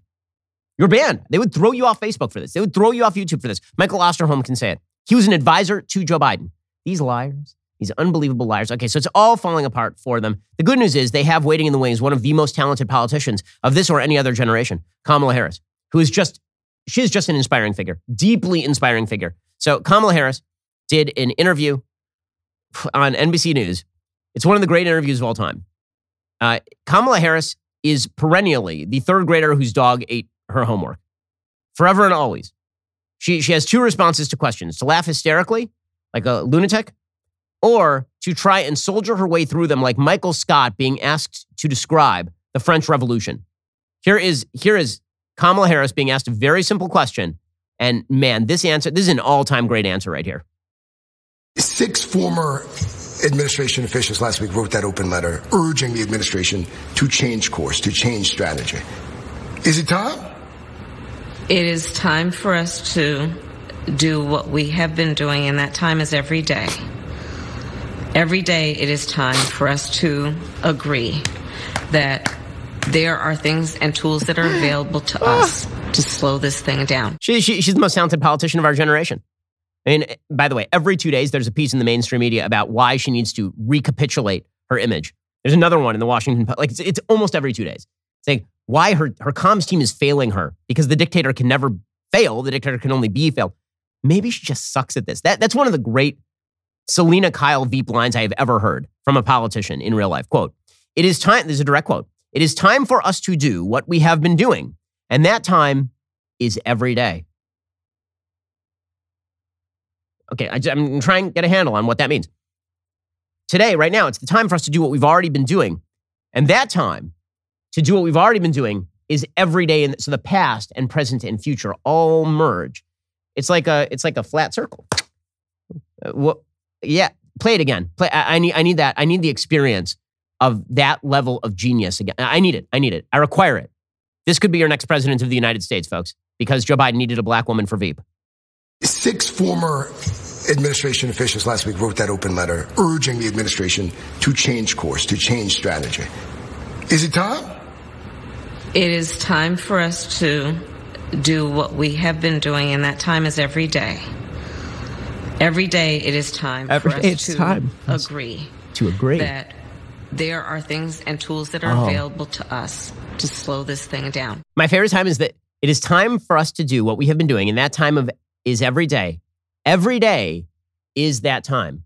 You're banned. They would throw you off Facebook for this. They would throw you off YouTube for this. Michael Osterholm can say it. He was an advisor to Joe Biden. These liars, these unbelievable liars. Okay, so it's all falling apart for them. The good news is they have waiting in the wings one of the most talented politicians of this or any other generation, Kamala Harris, who is just, she is just an inspiring figure, deeply inspiring figure. So Kamala Harris did an interview on NBC News. It's one of the great interviews of all time. Uh, Kamala Harris is perennially the third grader whose dog ate her homework, forever and always. She, she has two responses to questions to laugh hysterically, like a lunatic, or to try and soldier her way through them like Michael Scott being asked to describe the French Revolution. Here is here is Kamala Harris being asked a very simple question and man, this answer this is an all-time great answer right here. Six former administration officials last week wrote that open letter urging the administration to change course, to change strategy. Is it time? It is time for us to do what we have been doing, and that time is every day. Every day it is time for us to agree that there are things and tools that are available to ah. us to slow this thing down. She, she, she's the most talented politician of our generation. I mean, by the way, every two days there's a piece in the mainstream media about why she needs to recapitulate her image. There's another one in the Washington Post. Like it's, it's almost every two days saying why her her comms team is failing her because the dictator can never fail. The dictator can only be failed. Maybe she just sucks at this. That that's one of the great Selina Kyle Veep lines I have ever heard from a politician in real life. Quote, it is time, this is a direct quote, it is time for us to do what we have been doing. And that time is every day. Okay, I, am trying to get a handle on what that means. Today, right now, it's the time for us to do what we've already been doing. And that time to do what we've already been doing is every day. So the past and present and future all merge. It's like a, it's like a flat circle. Uh, what, yeah, play it again. Play. I, I, need. I need that. I need the experience of that level of genius again. I need it. I need it. I require it. This could be your next president of the United States, folks, because Joe Biden needed a black woman for Veep. Six former administration officials last week wrote that open letter urging the administration to change course, to change strategy. Is it time? It is time for us to do what we have been doing, and that time is every day. Every day it is time Every for us to time. agree to agree that there are things and tools that are oh. available to us to slow this thing down. My favorite time is that it is time for us to do what we have been doing, and that time of is every day. Every day is that time.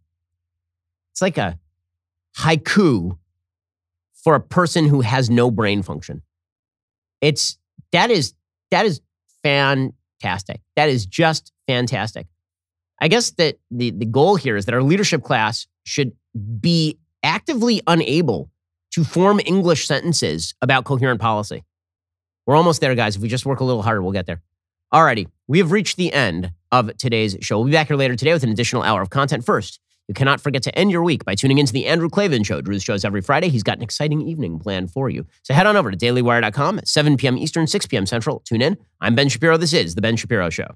It's like a haiku for a person who has no brain function. It's that is that is fantastic. That is just fantastic. I guess that the, the goal here is that our leadership class should be actively unable to form English sentences about coherent policy. We're almost there, guys. If we just work a little harder, we'll get there. Alrighty, we have reached the end of today's show. We'll be back here later today with an additional hour of content. First, you cannot forget to end your week by tuning into the Andrew Klavan Show. Drew's shows every Friday. He's got an exciting evening planned for you. So head on over to dailywire.com at 7 p.m. Eastern, 6 p.m. Central. Tune in. I'm Ben Shapiro. This is The Ben Shapiro Show.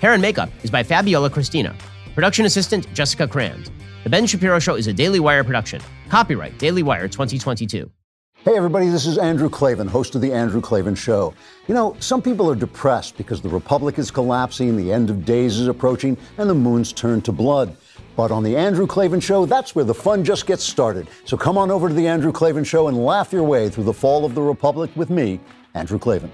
Hair and makeup is by Fabiola Cristina. Production assistant Jessica Kranz. The Ben Shapiro Show is a Daily Wire production. Copyright Daily Wire 2022. Hey, everybody, this is Andrew Klavan, host of The Andrew Klavan Show. You know, some people are depressed because the Republic is collapsing, the end of days is approaching, and the moon's turned to blood. But on The Andrew Klavan Show, that's where the fun just gets started. So come on over to The Andrew Klavan Show and laugh your way through the fall of the Republic with me, Andrew Klavan.